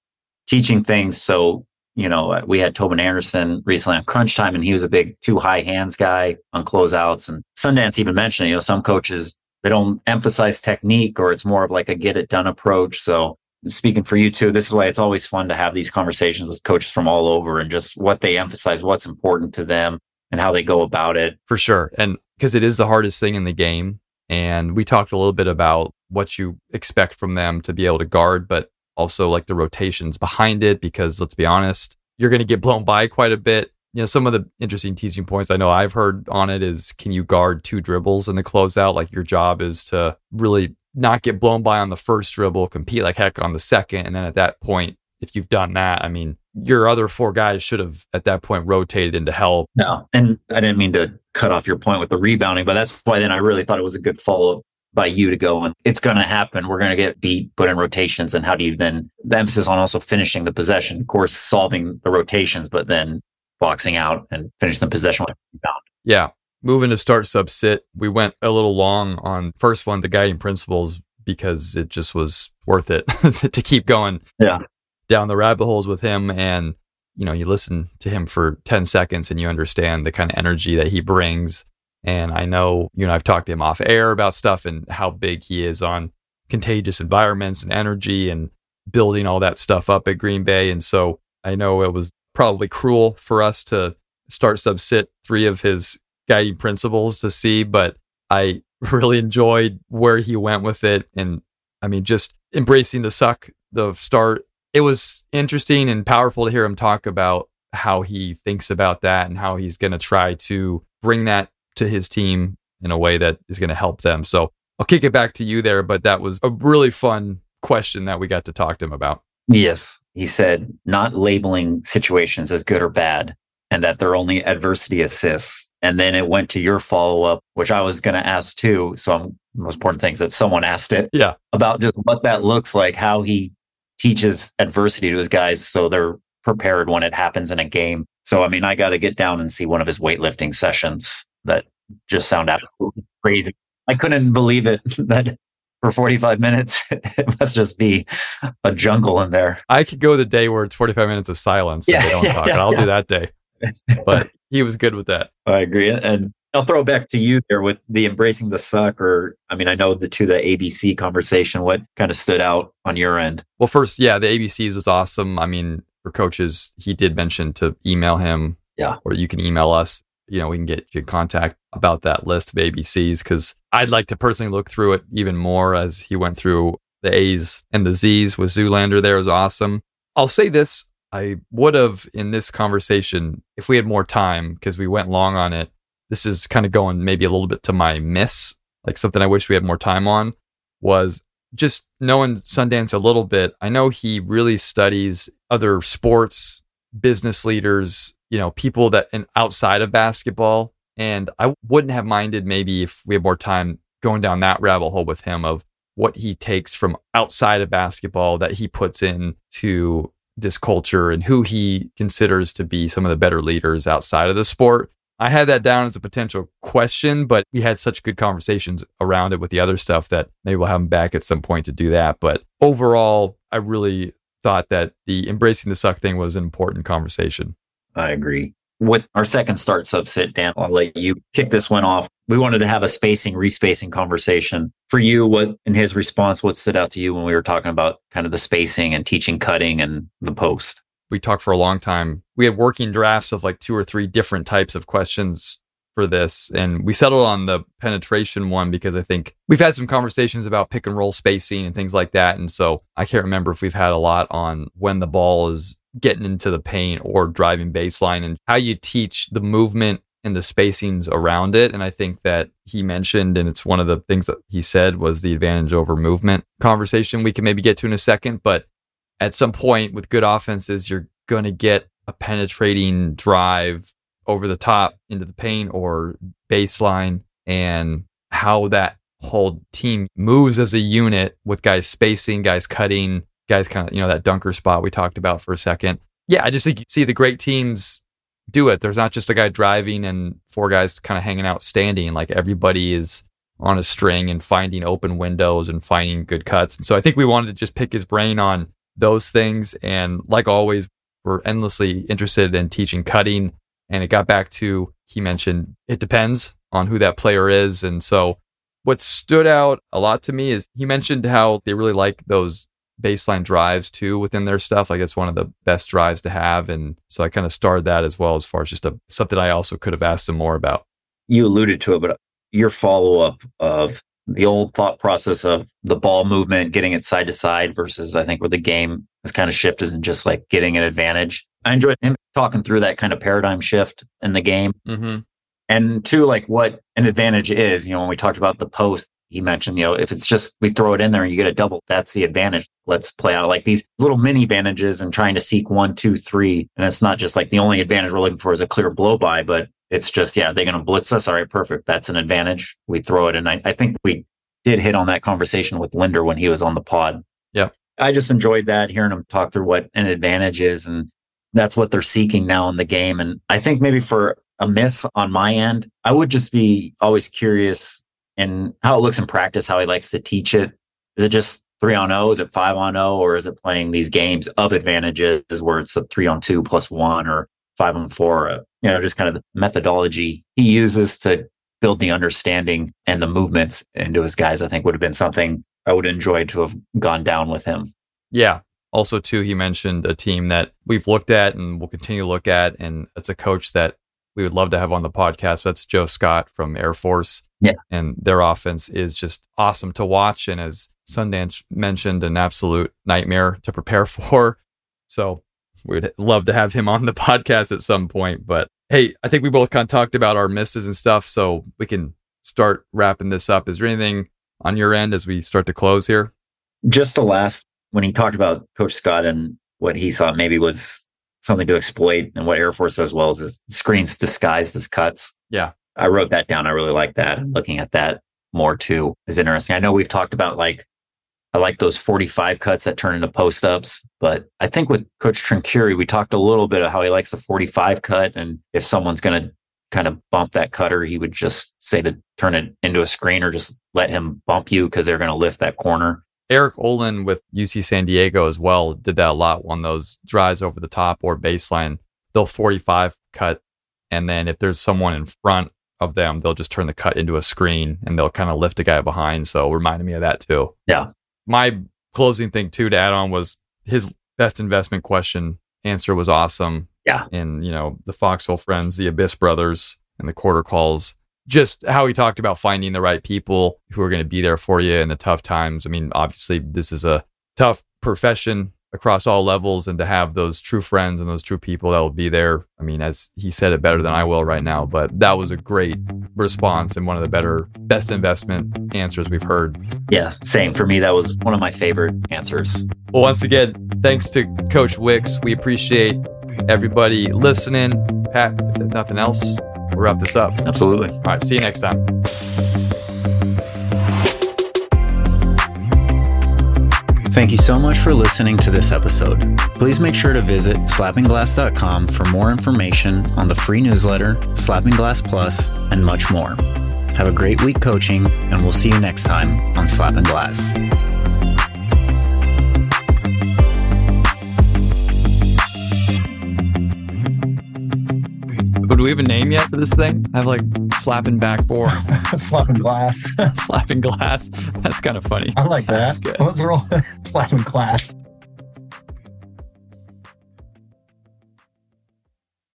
teaching things. So, you know, uh, we had Tobin Anderson recently on Crunch Time, and he was a big two high hands guy on closeouts. And Sundance even mentioned, you know, some coaches, they don't emphasize technique or it's more of like a get it done approach. So speaking for you too, this is why it's always fun to have these conversations with coaches from all over and just what they emphasize, what's important to them and how they go about it. For sure. And because it is the hardest thing in the game. And we talked a little bit about what you expect from them to be able to guard, but also like the rotations behind it, because let's be honest, you're going to get blown by quite a bit. You know, some of the interesting teaching points I know I've heard on it is can you guard two dribbles in the closeout? Like your job is to really not get blown by on the first dribble, compete like heck on the second. And then at that point, if you've done that, I mean, your other four guys should have at that point rotated into help. No. And I didn't mean to cut off your point with the rebounding, but that's why then I really thought it was a good follow by you to go and it's going to happen. We're going to get beat, put in rotations. And how do you then the emphasis on also finishing the possession, of course, solving the rotations, but then boxing out and finishing the possession with rebound. Yeah moving to start sub sit, we went a little long on first one, the guiding principles, because it just was worth it to keep going yeah. down the rabbit holes with him. And, you know, you listen to him for 10 seconds and you understand the kind of energy that he brings. And I know, you know, I've talked to him off air about stuff and how big he is on contagious environments and energy and building all that stuff up at Green Bay. And so I know it was probably cruel for us to start sub sit three of his guiding principles to see, but I really enjoyed where he went with it. And I mean, just embracing the suck, the start. It was interesting and powerful to hear him talk about how he thinks about that and how he's going to try to bring that to his team in a way that is going to help them. So I'll kick it back to you there, but that was a really fun question that we got to talk to him about. Yes. He said not labeling situations as good or bad, and that they're only adversity assists. And then it went to your follow up, which I was going to ask too. So I'm, the most important things that someone asked it. Yeah. About just what that looks like, how he teaches adversity to his guys so they're prepared when it happens in a game. So, I mean, I got to get down and see one of his weightlifting sessions that just sound absolutely crazy. I couldn't believe it that for 45 minutes, it must just be a jungle in there. I could go the day where it's 45 minutes of silence yeah, and they don't yeah, talk. Yeah, I'll do that day but he was good with that. I agree. And I'll throw back to you there with the embracing the suck, or I mean, I know the to the ABC conversation. What kind of stood out on your end? Well, first, yeah, the ABCs was awesome. I mean, for coaches, he did mention to email him. Yeah. Or you can email us. You know, we can get you in contact about that list of ABCs because I'd like to personally look through it even more as he went through the A's and the Z's with Zoolander. There was awesome. I'll say this I would have in this conversation, if we had more time, because we went long on it. This is kind of going maybe a little bit to my miss, like something I wish we had more time on, was just knowing Sundance a little bit. I know he really studies other sports, business leaders, you know, people that and outside of basketball. And I wouldn't have minded maybe if we had more time going down that rabbit hole with him of what he takes from outside of basketball that he puts in to this culture and who he considers to be some of the better leaders outside of the sport. I had that down as a potential question, but we had such good conversations around it with the other stuff that maybe we'll have him back at some point to do that. But overall, I really thought that the embracing the suck thing was an important conversation. I agree. With our second start sub sit, Dan, I'll let you kick this one off. We wanted to have a spacing, respacing conversation. For you, what in his response, what stood out to you when we were talking about kind of the spacing and teaching cutting and the post? We talked for a long time. We had working drafts of like two or three different types of questions for this. And we settled on the penetration one because I think we've had some conversations about pick and roll spacing and things like that. And so I can't remember if we've had a lot on when the ball is getting into the paint or driving baseline and how you teach the movement and the spacings around it. And I think that he mentioned, and it's one of the things that he said was the advantage over movement conversation we can maybe get to in a second. But at some point with good offenses, you're going to get a penetrating drive over the top into the paint or baseline and how that whole team moves as a unit with guys spacing, guys cutting, guys kind of, you know, that dunker spot we talked about for a second. Yeah, I just think you see the great teams do it. There's not just a guy driving and four guys kind of hanging out standing. Like everybody is on a string and finding open windows and finding good cuts. And so I think we wanted to just pick his brain on those things. And like always, we're endlessly interested in teaching cutting and it got back to, he mentioned, it depends on who that player is. And so what stood out a lot to me is he mentioned how they really like those baseline drives too within their stuff. Like it's one of the best drives to have. And so I kind of starred that as well as far as just a, something I also could have asked him more about. You alluded to it, but uh, your follow up of the old thought process of the ball movement, getting it side to side versus I think where the game has kind of shifted and just like getting an advantage. I enjoyed him talking through that kind of paradigm shift in the game. Mm-hmm. And two, like what an advantage is, you know, when we talked about the post, he mentioned, you know, if it's just we throw it in there and you get a double, that's the advantage. Let's play out like these little mini advantages and trying to seek one, two, three. And it's not just like the only advantage we're looking for is a clear blow by, but it's just, yeah, they're going to blitz us. All right, perfect. That's an advantage. We throw it. And I, I think we did hit on that conversation with Linder when he was on the pod. Yeah. I just enjoyed that, hearing him talk through what an advantage is. And that's what they're seeking now in the game. And I think maybe for a miss on my end, I would just be always curious in how it looks in practice, how he likes to teach it. Is it just three on O? Is it five on O? Or is it playing these games of advantages where it's a three on two plus one or five on four? Uh, you know, just kind of the methodology he uses to build the understanding and the movements into his guys, I think would have been something I would enjoy to have gone down with him. Yeah. Also, too, he mentioned a team that we've looked at and will continue to look at, and it's a coach that we would love to have on the podcast. That's Joe Scott from Air Force. Yeah. And their offense is just awesome to watch. And as Sundance mentioned, an absolute nightmare to prepare for. So we'd love to have him on the podcast at some point. But hey, I think we both kind of talked about our misses and stuff. So we can start wrapping this up. Is there anything on your end as we start to close here? Just the last, when he talked about Coach Scott and what he thought maybe was something to exploit and what Air Force does well is screens disguised as cuts. Yeah. I wrote that down. I really like that. Mm-hmm. Looking at that more too is interesting. I know we've talked about like, I like those 45 cuts that turn into post ups, but I think with Coach Trinchieri, we talked a little bit of how he likes the 45 cut. And if someone's going to kind of bump that cutter, he would just say to turn it into a screen or just let him bump you because they're going to lift that corner. Eric Olen with UC San Diego as well did that a lot on those drives over the top or baseline. They'll 45 cut. And then if there's someone in front of them, they'll just turn the cut into a screen and they'll kind of lift a guy behind. So reminded me of that too. Yeah. My closing thing too to add on was his best investment question answer was awesome. Yeah. And, you know, the Foxhole friends, the Abyss brothers, and the quarter calls just how he talked about finding the right people who are going to be there for you in the tough times. I mean, obviously, this is a tough profession across all levels, and to have those true friends and those true people that will be there. I mean, as he said it better than I will right now, but that was a great response and one of the better, best investment answers we've heard. Yeah, same for me. That was one of my favorite answers. Well, once again, thanks to Coach Wicks. We appreciate everybody listening. Pat, if nothing else, wrap this up. Absolutely. All right. See you next time. Thank you so much for listening to this episode. Please make sure to visit slappingglass.com for more information on the free newsletter, Slapping Glass Plus, and much more. Have a great week coaching, and we'll see you next time on Slapping Glass. Do we have a name yet for this thing? I have like slapping backboard, slapping glass, slapping glass. That's kind of funny. I like that. What's wrong? slapping glass.